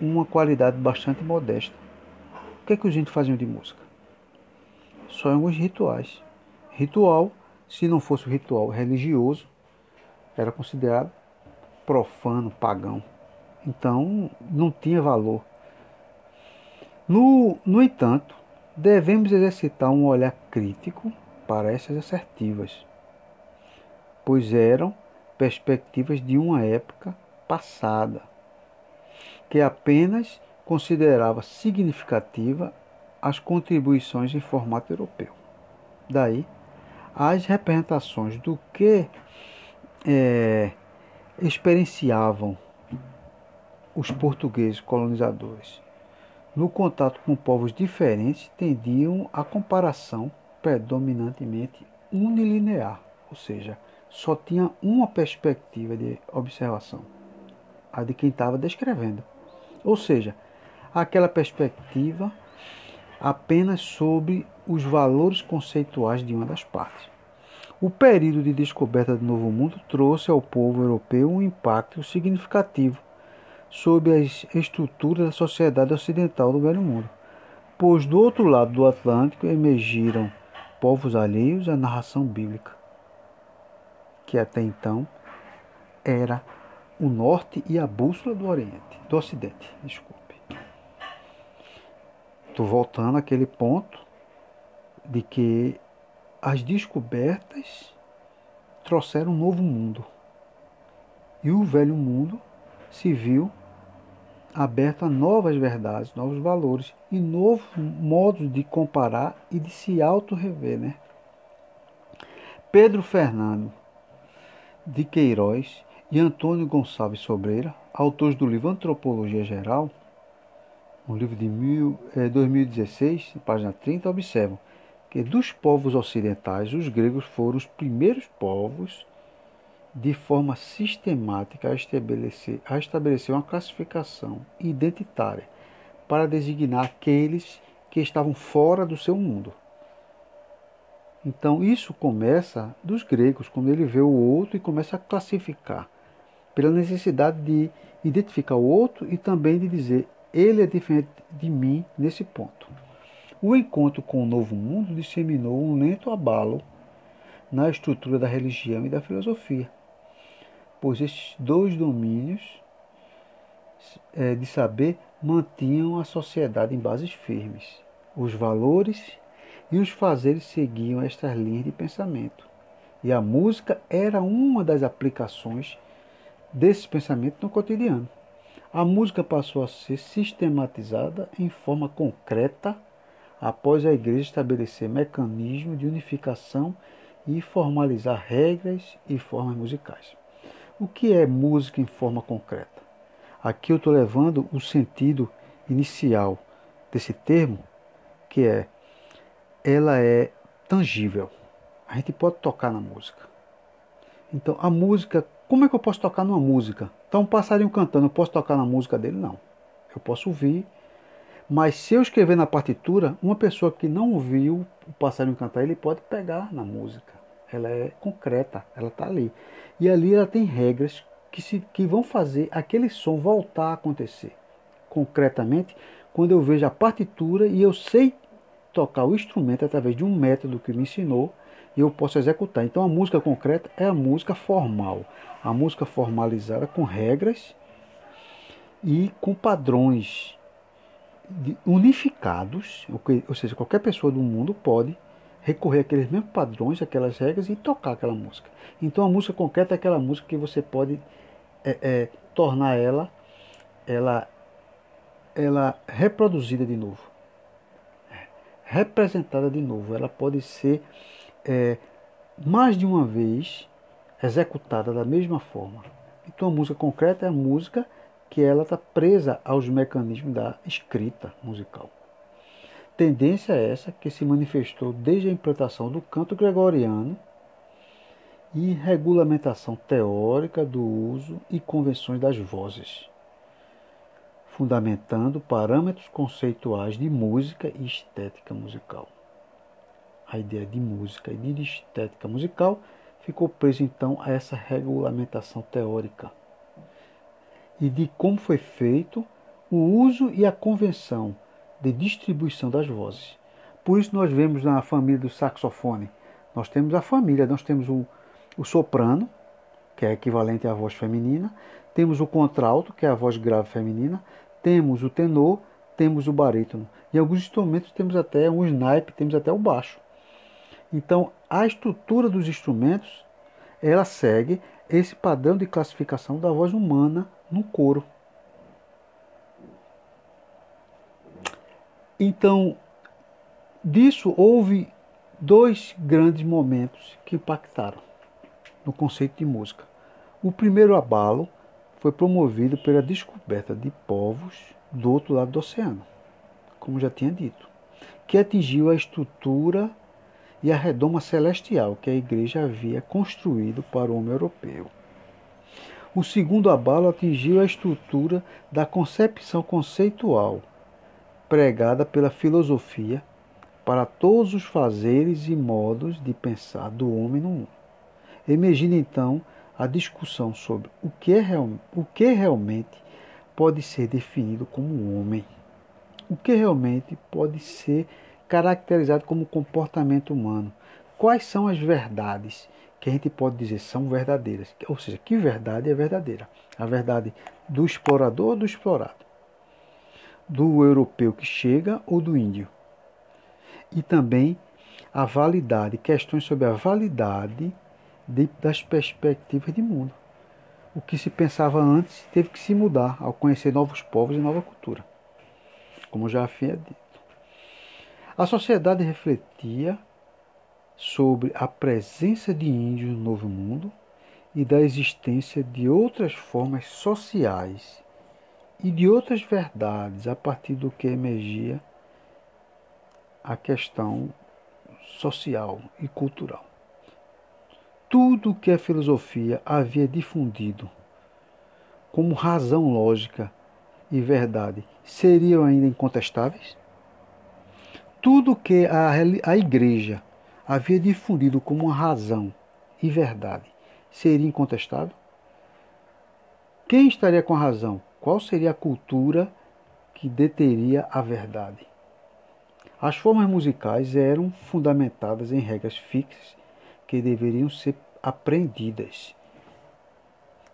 uma qualidade bastante modesta. O que é que os índios faziam de música? Só alguns rituais. Ritual, se não fosse o ritual religioso, era considerado profano, pagão. Então, não tinha valor. No, no entanto, devemos exercitar um olhar crítico para essas assertivas, pois eram perspectivas de uma época passada, que apenas considerava significativa as contribuições em formato europeu. Daí as representações do que é, experienciavam os portugueses colonizadores no contato com povos diferentes tendiam à comparação predominantemente unilinear, ou seja, só tinha uma perspectiva de observação, a de quem estava descrevendo. Ou seja, aquela perspectiva apenas sobre os valores conceituais de uma das partes. O período de descoberta do Novo Mundo trouxe ao povo europeu um impacto significativo sobre as estruturas da sociedade ocidental do Velho Mundo, pois do outro lado do Atlântico emergiram povos alheios à narração bíblica, que até então era o norte e a bússola do Oriente, do Ocidente, desculpe. Estou voltando àquele ponto de que as descobertas trouxeram um novo mundo. E o velho mundo se viu aberto a novas verdades, novos valores e novos modos de comparar e de se auto-rever. Né? Pedro Fernando de Queiroz e Antônio Gonçalves Sobreira, autores do livro Antropologia Geral, um livro de mil, é, 2016, página 30, observam que dos povos ocidentais, os gregos foram os primeiros povos de forma sistemática a estabelecer, a estabelecer uma classificação identitária para designar aqueles que estavam fora do seu mundo. Então isso começa dos gregos, quando ele vê o outro e começa a classificar, pela necessidade de identificar o outro e também de dizer ele é diferente de mim nesse ponto. O encontro com o novo mundo disseminou um lento abalo na estrutura da religião e da filosofia, pois estes dois domínios é, de saber mantinham a sociedade em bases firmes. Os valores e os fazeres seguiam estas linhas de pensamento. E a música era uma das aplicações desse pensamento no cotidiano. A música passou a ser sistematizada em forma concreta após a Igreja estabelecer mecanismos de unificação e formalizar regras e formas musicais. O que é música em forma concreta? Aqui eu estou levando o sentido inicial desse termo, que é ela é tangível. A gente pode tocar na música. Então, a música, como é que eu posso tocar numa música? Então, um passarinho cantando, eu posso tocar na música dele? Não. Eu posso ouvir, mas se eu escrever na partitura, uma pessoa que não ouviu o passarinho cantar, ele pode pegar na música. Ela é concreta, ela está ali. E ali ela tem regras que, se, que vão fazer aquele som voltar a acontecer. Concretamente, quando eu vejo a partitura e eu sei tocar o instrumento através de um método que me ensinou, e eu posso executar. Então a música concreta é a música formal, a música formalizada com regras e com padrões unificados, ou seja, qualquer pessoa do mundo pode recorrer àqueles mesmos padrões, aquelas regras e tocar aquela música. Então a música concreta é aquela música que você pode é, é, tornar ela, ela, ela reproduzida de novo, representada de novo. Ela pode ser é, mais de uma vez executada da mesma forma. Então a música concreta é a música que ela está presa aos mecanismos da escrita musical. Tendência é essa que se manifestou desde a implantação do canto gregoriano e regulamentação teórica do uso e convenções das vozes, fundamentando parâmetros conceituais de música e estética musical. A ideia de música e de estética musical ficou presa então a essa regulamentação teórica e de como foi feito o uso e a convenção de distribuição das vozes. Por isso nós vemos na família do saxofone, nós temos a família, nós temos o, o soprano, que é equivalente à voz feminina, temos o contralto, que é a voz grave feminina, temos o tenor, temos o barítono. Em alguns instrumentos temos até um snipe, temos até o baixo. Então, a estrutura dos instrumentos, ela segue esse padrão de classificação da voz humana no coro. Então, disso houve dois grandes momentos que impactaram no conceito de música. O primeiro abalo foi promovido pela descoberta de povos do outro lado do oceano, como já tinha dito, que atingiu a estrutura e a redoma celestial que a igreja havia construído para o homem europeu. O segundo abalo atingiu a estrutura da concepção conceitual pregada pela filosofia para todos os fazeres e modos de pensar do homem no mundo. Emergindo então a discussão sobre o que, é real, o que realmente pode ser definido como homem, o que realmente pode ser caracterizado como comportamento humano, quais são as verdades que a gente pode dizer são verdadeiras, ou seja, que verdade é verdadeira? A verdade do explorador ou do explorado? Do europeu que chega ou do índio? E também a validade, questões sobre a validade de, das perspectivas de mundo. O que se pensava antes teve que se mudar ao conhecer novos povos e nova cultura, como já havia dito. A sociedade refletia sobre a presença de índios no Novo Mundo e da existência de outras formas sociais e de outras verdades a partir do que emergia a questão social e cultural. Tudo o que a filosofia havia difundido como razão lógica e verdade seriam ainda incontestáveis? Tudo que a, a igreja havia difundido como razão e verdade seria incontestável? Quem estaria com a razão? Qual seria a cultura que deteria a verdade? As formas musicais eram fundamentadas em regras fixas que deveriam ser aprendidas.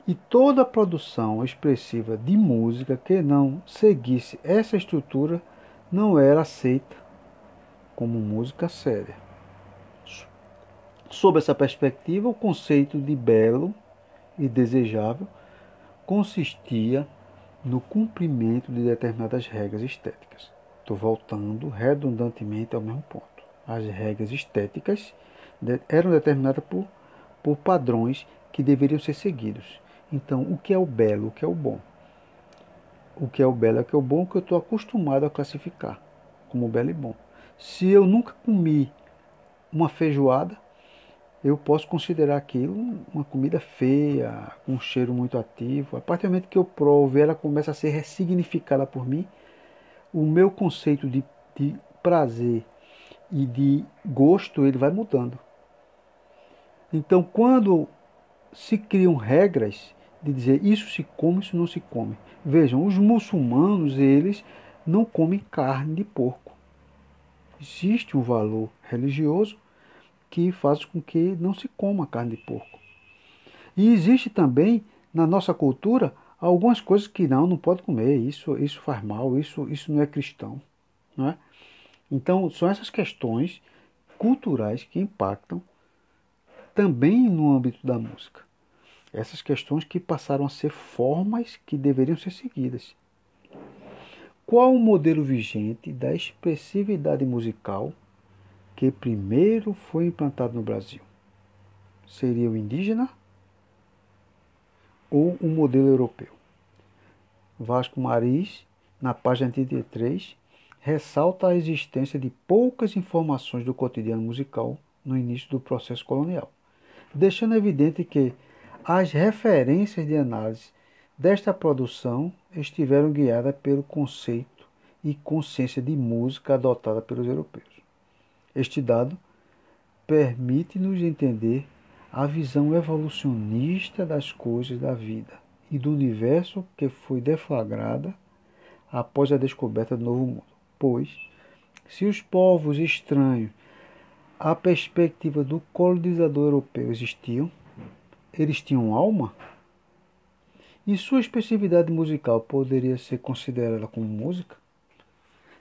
E toda produção expressiva de música que não seguisse essa estrutura não era aceita como música séria. Sob essa perspectiva, o conceito de belo e desejável consistia no cumprimento de determinadas regras estéticas. Estou voltando redundantemente ao mesmo ponto. As regras estéticas eram determinadas por, por padrões que deveriam ser seguidos. Então, o que é o belo, o que é o bom? O que é o belo, o que é o bom, que eu estou acostumado a classificar como belo e bom. Se eu nunca comi uma feijoada, eu posso considerar aquilo uma comida feia, com um cheiro muito ativo. A partir do momento que eu provo ela começa a ser ressignificada por mim, o meu conceito de, de prazer e de gosto ele vai mudando. Então, quando se criam regras de dizer isso se come, isso não se come. Vejam, os muçulmanos, eles não comem carne de porco. Existe um valor religioso que faz com que não se coma carne de porco. E existe também na nossa cultura algumas coisas que não, não pode comer, isso, isso faz mal, isso, isso não é cristão. Não é? Então, são essas questões culturais que impactam também no âmbito da música. Essas questões que passaram a ser formas que deveriam ser seguidas. Qual o modelo vigente da expressividade musical que primeiro foi implantado no Brasil? Seria o indígena ou o modelo europeu? Vasco Maris, na página 33, ressalta a existência de poucas informações do cotidiano musical no início do processo colonial, deixando evidente que as referências de análise desta produção estiveram guiadas pelo conceito e consciência de música adotada pelos europeus. Este dado permite-nos entender a visão evolucionista das coisas da vida e do universo que foi deflagrada após a descoberta do Novo Mundo. Pois, se os povos estranhos à perspectiva do colonizador europeu existiam, eles tinham alma? E sua especificidade musical poderia ser considerada como música?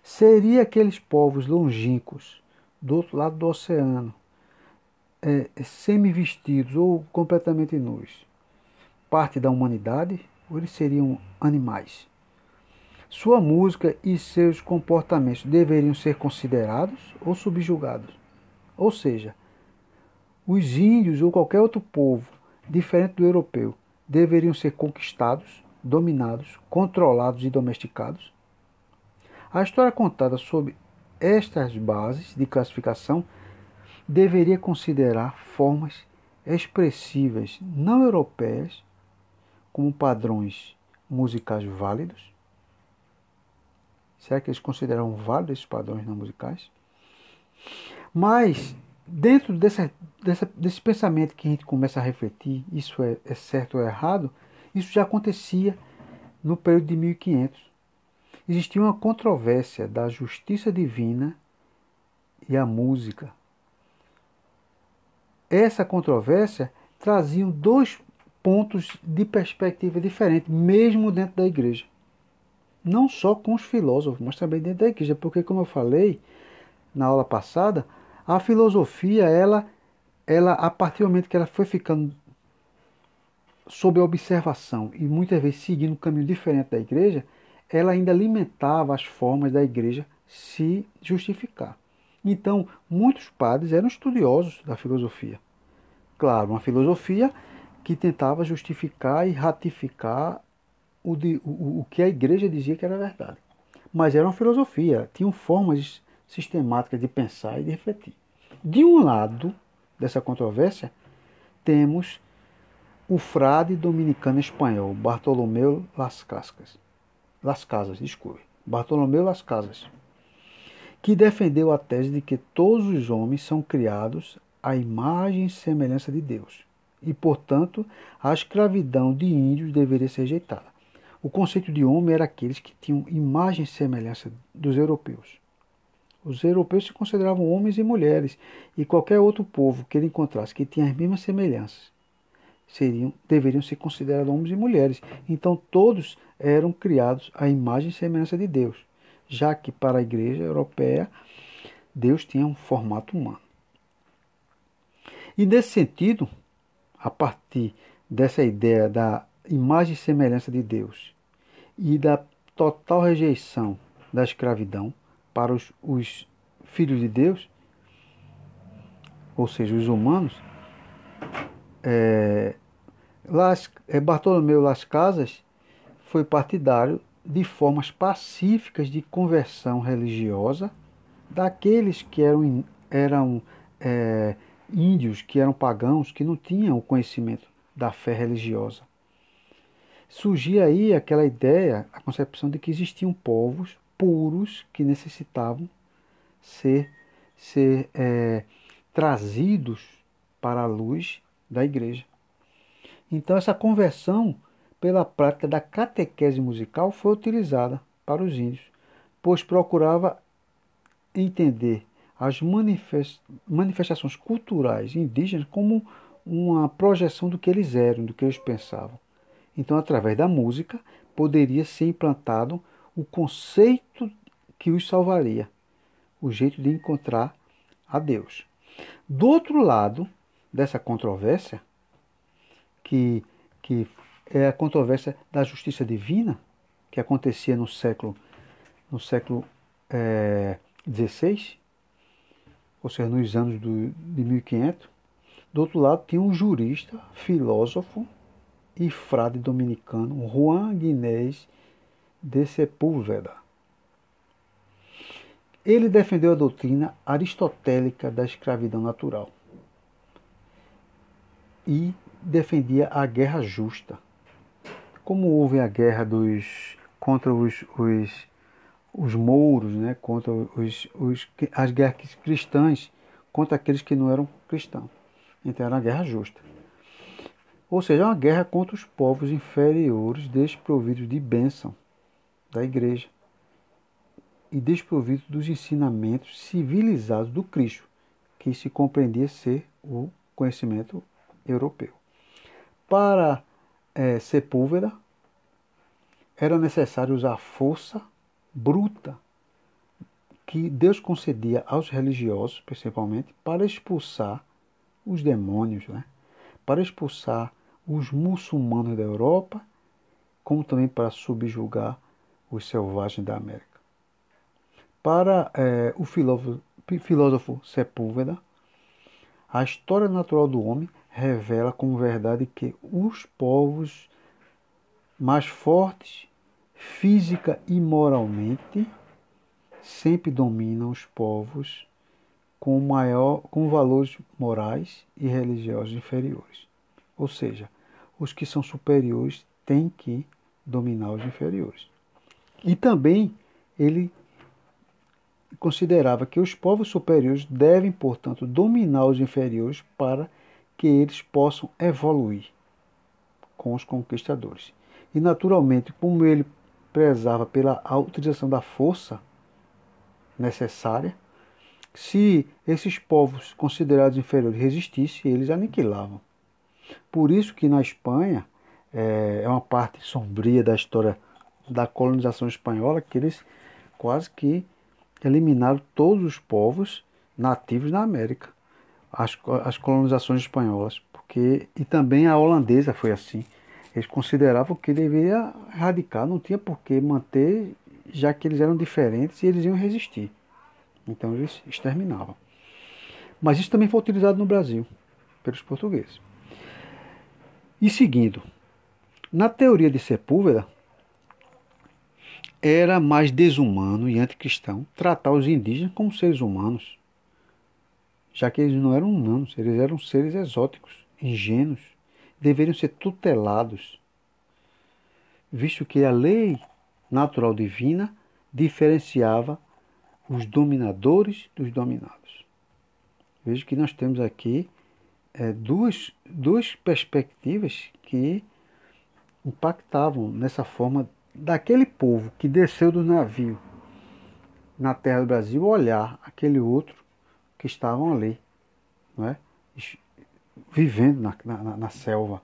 Seria aqueles povos longínquos do outro lado do oceano, é, semi-vestidos ou completamente nus, parte da humanidade ou eles seriam animais? Sua música e seus comportamentos deveriam ser considerados ou subjugados? Ou seja, os índios ou qualquer outro povo diferente do europeu deveriam ser conquistados, dominados, controlados e domesticados? A história contada sob estas bases de classificação deveria considerar formas expressivas não europeias como padrões musicais válidos? Será que eles consideram válidos esses padrões não musicais? Mas, dentro desse, desse, desse pensamento que a gente começa a refletir, isso é, é certo ou errado, isso já acontecia no período de 1500. Existia uma controvérsia da justiça divina e a música. Essa controvérsia trazia dois pontos de perspectiva diferentes, mesmo dentro da igreja. Não só com os filósofos, mas também dentro da igreja, porque como eu falei na aula passada, a filosofia, ela, ela a partir do momento que ela foi ficando sob observação e muitas vezes seguindo um caminho diferente da igreja, ela ainda alimentava as formas da igreja se justificar. Então, muitos padres eram estudiosos da filosofia. Claro, uma filosofia que tentava justificar e ratificar o, de, o, o que a igreja dizia que era verdade. Mas era uma filosofia, tinham formas sistemáticas de pensar e de refletir. De um lado dessa controvérsia, temos o frade dominicano espanhol Bartolomeu Las Casas, Las Casas, desculpe, Bartolomeu Las Casas, que defendeu a tese de que todos os homens são criados à imagem e semelhança de Deus, e, portanto, a escravidão de índios deveria ser rejeitada. O conceito de homem era aqueles que tinham imagem e semelhança dos europeus. Os europeus se consideravam homens e mulheres, e qualquer outro povo que ele encontrasse que tinha as mesmas semelhanças seriam, deveriam ser considerados homens e mulheres. Então todos eram criados à imagem e semelhança de Deus, já que para a igreja europeia Deus tinha um formato humano. E nesse sentido, a partir dessa ideia da imagem e semelhança de Deus e da total rejeição da escravidão para os, os filhos de Deus, ou seja, os humanos, é, Las, é, Bartolomeu Las Casas foi partidário de formas pacíficas de conversão religiosa daqueles que eram, eram é, índios, que eram pagãos, que não tinham o conhecimento da fé religiosa. Surgia aí aquela ideia, a concepção de que existiam povos puros que necessitavam ser, ser é, trazidos para a luz da igreja. Então, essa conversão pela prática da catequese musical foi utilizada para os índios, pois procurava entender as manifestações culturais indígenas como uma projeção do que eles eram, do que eles pensavam. Então, através da música, poderia ser implantado o conceito que os salvaria, o jeito de encontrar a Deus. Do outro lado dessa controvérsia, que, que é a controvérsia da justiça divina, que acontecia no século no século é, XVI, ou seja, nos anos do, de 1500. Do outro lado tinha um jurista, filósofo e frade dominicano, Juan Guinés de Sepúlveda. Ele defendeu a doutrina aristotélica da escravidão natural e defendia a guerra justa. Como houve a guerra dos, contra os, os, os mouros, né, contra os, os, as guerras cristãs, contra aqueles que não eram cristãos. Então era uma guerra justa. Ou seja, uma guerra contra os povos inferiores desprovidos de bênção da igreja e desprovidos dos ensinamentos civilizados do Cristo, que se compreendia ser o conhecimento europeu. Para é, Sepúlveda, era necessário usar a força bruta que Deus concedia aos religiosos, principalmente, para expulsar os demônios, né? para expulsar os muçulmanos da Europa, como também para subjugar os selvagens da América. Para é, o filósofo, filósofo Sepúlveda, a história natural do homem revela com verdade que os povos mais fortes, física e moralmente, sempre dominam os povos com, maior, com valores morais e religiosos inferiores. Ou seja, os que são superiores têm que dominar os inferiores. E também ele considerava que os povos superiores devem, portanto, dominar os inferiores para que eles possam evoluir com os conquistadores. E, naturalmente, como ele prezava pela utilização da força necessária, se esses povos considerados inferiores resistissem, eles aniquilavam. Por isso que na Espanha é, é uma parte sombria da história da colonização espanhola que eles quase que eliminaram todos os povos nativos na América as, as colonizações espanholas, porque e também a holandesa foi assim. Eles consideravam que deveria erradicar, não tinha por que manter, já que eles eram diferentes e eles iam resistir. Então eles exterminavam. Mas isso também foi utilizado no Brasil pelos portugueses. E seguindo, na teoria de Sepúlveda, era mais desumano e anticristão tratar os indígenas como seres humanos já que eles não eram humanos, eles eram seres exóticos, ingênuos, deveriam ser tutelados, visto que a lei natural divina diferenciava os dominadores dos dominados. Veja que nós temos aqui é, duas, duas perspectivas que impactavam nessa forma daquele povo que desceu do navio na terra do Brasil olhar aquele outro que estavam ali, não é? vivendo na, na, na selva,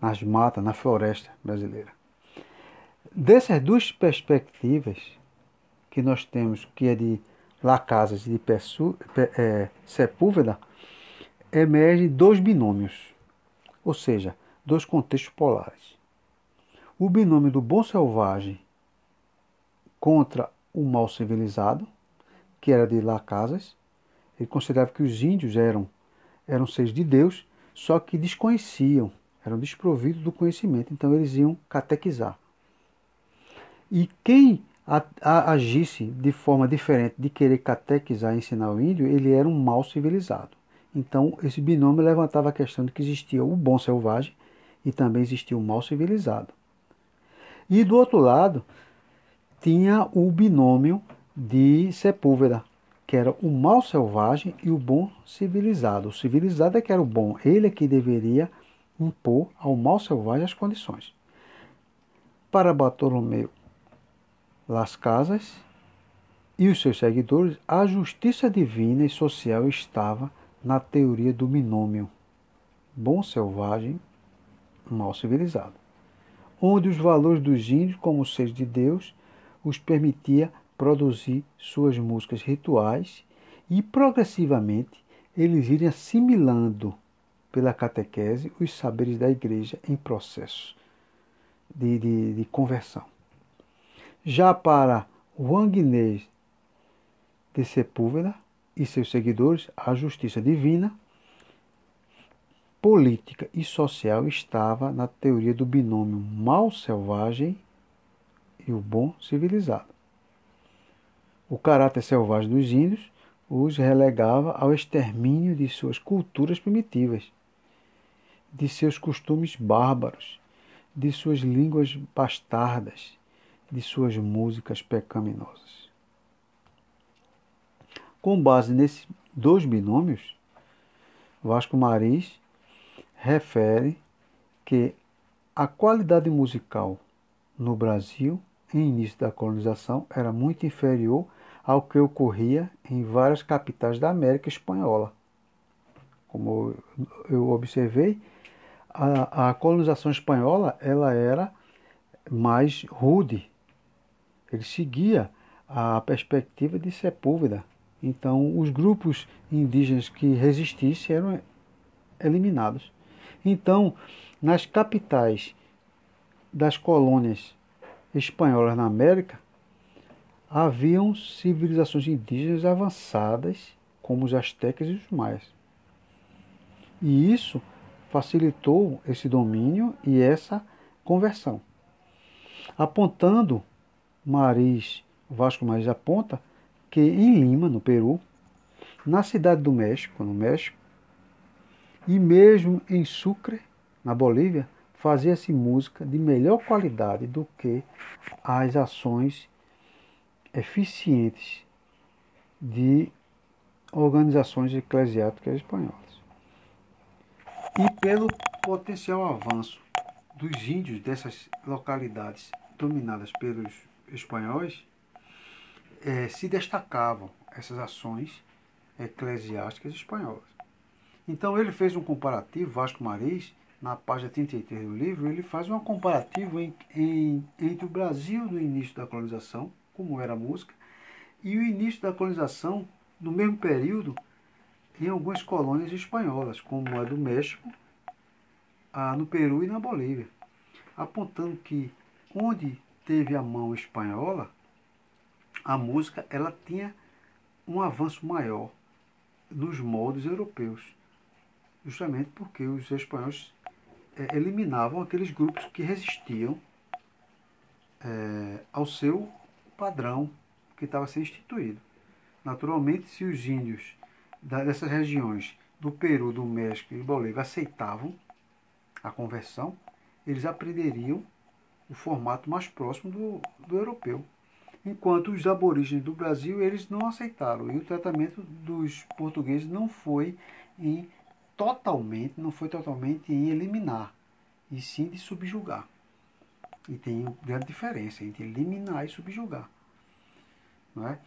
nas matas, na floresta brasileira. Dessas duas perspectivas que nós temos, que é de Lacasas e de Pessu, é, Sepúlveda, emergem dois binômios, ou seja, dois contextos polares. O binômio do bom selvagem contra o mal civilizado, que era de Lacasas, ele considerava que os índios eram, eram seres de Deus, só que desconheciam, eram desprovidos do conhecimento, então eles iam catequizar. E quem a, a, agisse de forma diferente de querer catequizar e ensinar o índio, ele era um mal civilizado. Então, esse binômio levantava a questão de que existia o bom selvagem e também existia o mal civilizado. E do outro lado, tinha o binômio de Sepúlveda, que era o mal selvagem e o bom civilizado. O civilizado é que era o bom, ele é que deveria impor ao mal selvagem as condições. Para Bartolomeu Las Casas e os seus seguidores, a justiça divina e social estava na teoria do binômio bom selvagem, mal civilizado. onde os valores dos índios, como seres de Deus, os permitia produzir suas músicas rituais e progressivamente eles irem assimilando pela catequese os saberes da igreja em processo de, de, de conversão. Já para Wang Inês de Sepúlveda e seus seguidores, a justiça divina, política e social estava na teoria do binômio mal selvagem e o bom civilizado. O caráter selvagem dos índios os relegava ao extermínio de suas culturas primitivas, de seus costumes bárbaros, de suas línguas bastardas, de suas músicas pecaminosas. Com base nesses dois binômios, Vasco Maris refere que a qualidade musical no Brasil, em início da colonização, era muito inferior ao que ocorria em várias capitais da América Espanhola. Como eu observei, a, a colonização espanhola ela era mais rude. Ele seguia a perspectiva de Sepúlveda. Então, os grupos indígenas que resistissem eram eliminados. Então, nas capitais das colônias espanholas na América, haviam civilizações indígenas avançadas, como os astecas e os maias. E isso facilitou esse domínio e essa conversão. Apontando, Maris, Vasco Maris aponta que em Lima, no Peru, na cidade do México, no México, e mesmo em Sucre, na Bolívia, fazia-se música de melhor qualidade do que as ações eficientes de organizações eclesiásticas espanholas e pelo potencial avanço dos índios dessas localidades dominadas pelos espanhóis, eh, se destacavam essas ações eclesiásticas espanholas. Então ele fez um comparativo, Vasco Maris, na página 33 do livro, ele faz um comparativo em, em, entre o Brasil no início da colonização, como era a música, e o início da colonização, no mesmo período, em algumas colônias espanholas, como a do México, a, no Peru e na Bolívia, apontando que onde teve a mão espanhola, a música ela tinha um avanço maior nos moldes europeus, justamente porque os espanhóis é, eliminavam aqueles grupos que resistiam é, ao seu padrão que estava sendo instituído. Naturalmente, se os índios dessas regiões do Peru, do México e Bolívia aceitavam a conversão, eles aprenderiam o formato mais próximo do, do europeu. Enquanto os aborígenes do Brasil, eles não aceitaram. E o tratamento dos portugueses não foi em totalmente, não foi totalmente em eliminar, e sim de subjugar. E tem uma grande diferença entre eliminar e subjugar. Não é?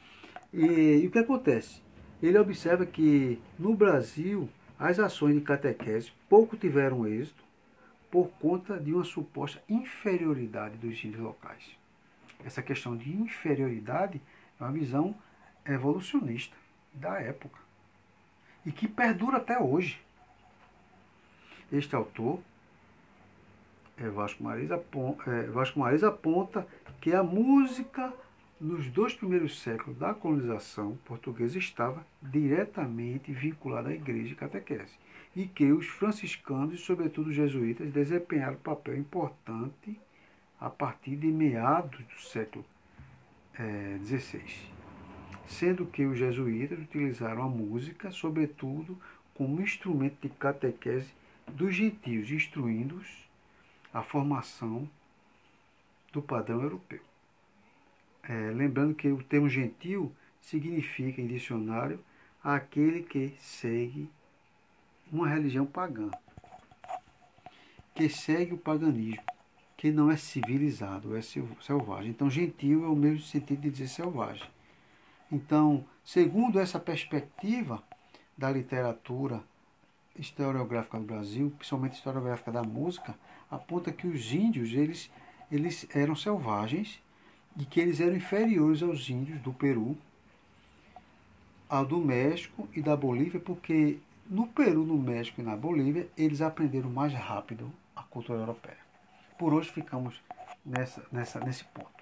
e, e o que acontece? ele observa que no Brasil as ações de catequese pouco tiveram êxito por conta de uma suposta inferioridade dos índios locais. Essa questão de inferioridade é uma visão evolucionista da época e que perdura até hoje. Este autor, é Vasco Maris, aponta, é, Vasco Maris aponta que a música nos dois primeiros séculos da colonização portuguesa estava diretamente vinculada à igreja catequese, e que os franciscanos e, sobretudo, os jesuítas desempenharam papel importante a partir de meados do século XVI, eh, sendo que os jesuítas utilizaram a música, sobretudo, como instrumento de catequese dos gentios, instruindo-os a formação do padrão europeu. É, lembrando que o termo gentil significa, em dicionário, aquele que segue uma religião pagã, que segue o paganismo, que não é civilizado, é selvagem. Então, gentil é o mesmo sentido de dizer selvagem. Então, segundo essa perspectiva da literatura historiográfica do Brasil, principalmente historiográfica da música, aponta que os índios eles eles eram selvagens e que eles eram inferiores aos índios do Peru, ao do México e da Bolívia, porque no Peru, no México e na Bolívia, eles aprenderam mais rápido a cultura europeia. Por hoje ficamos nessa, nessa, nesse ponto.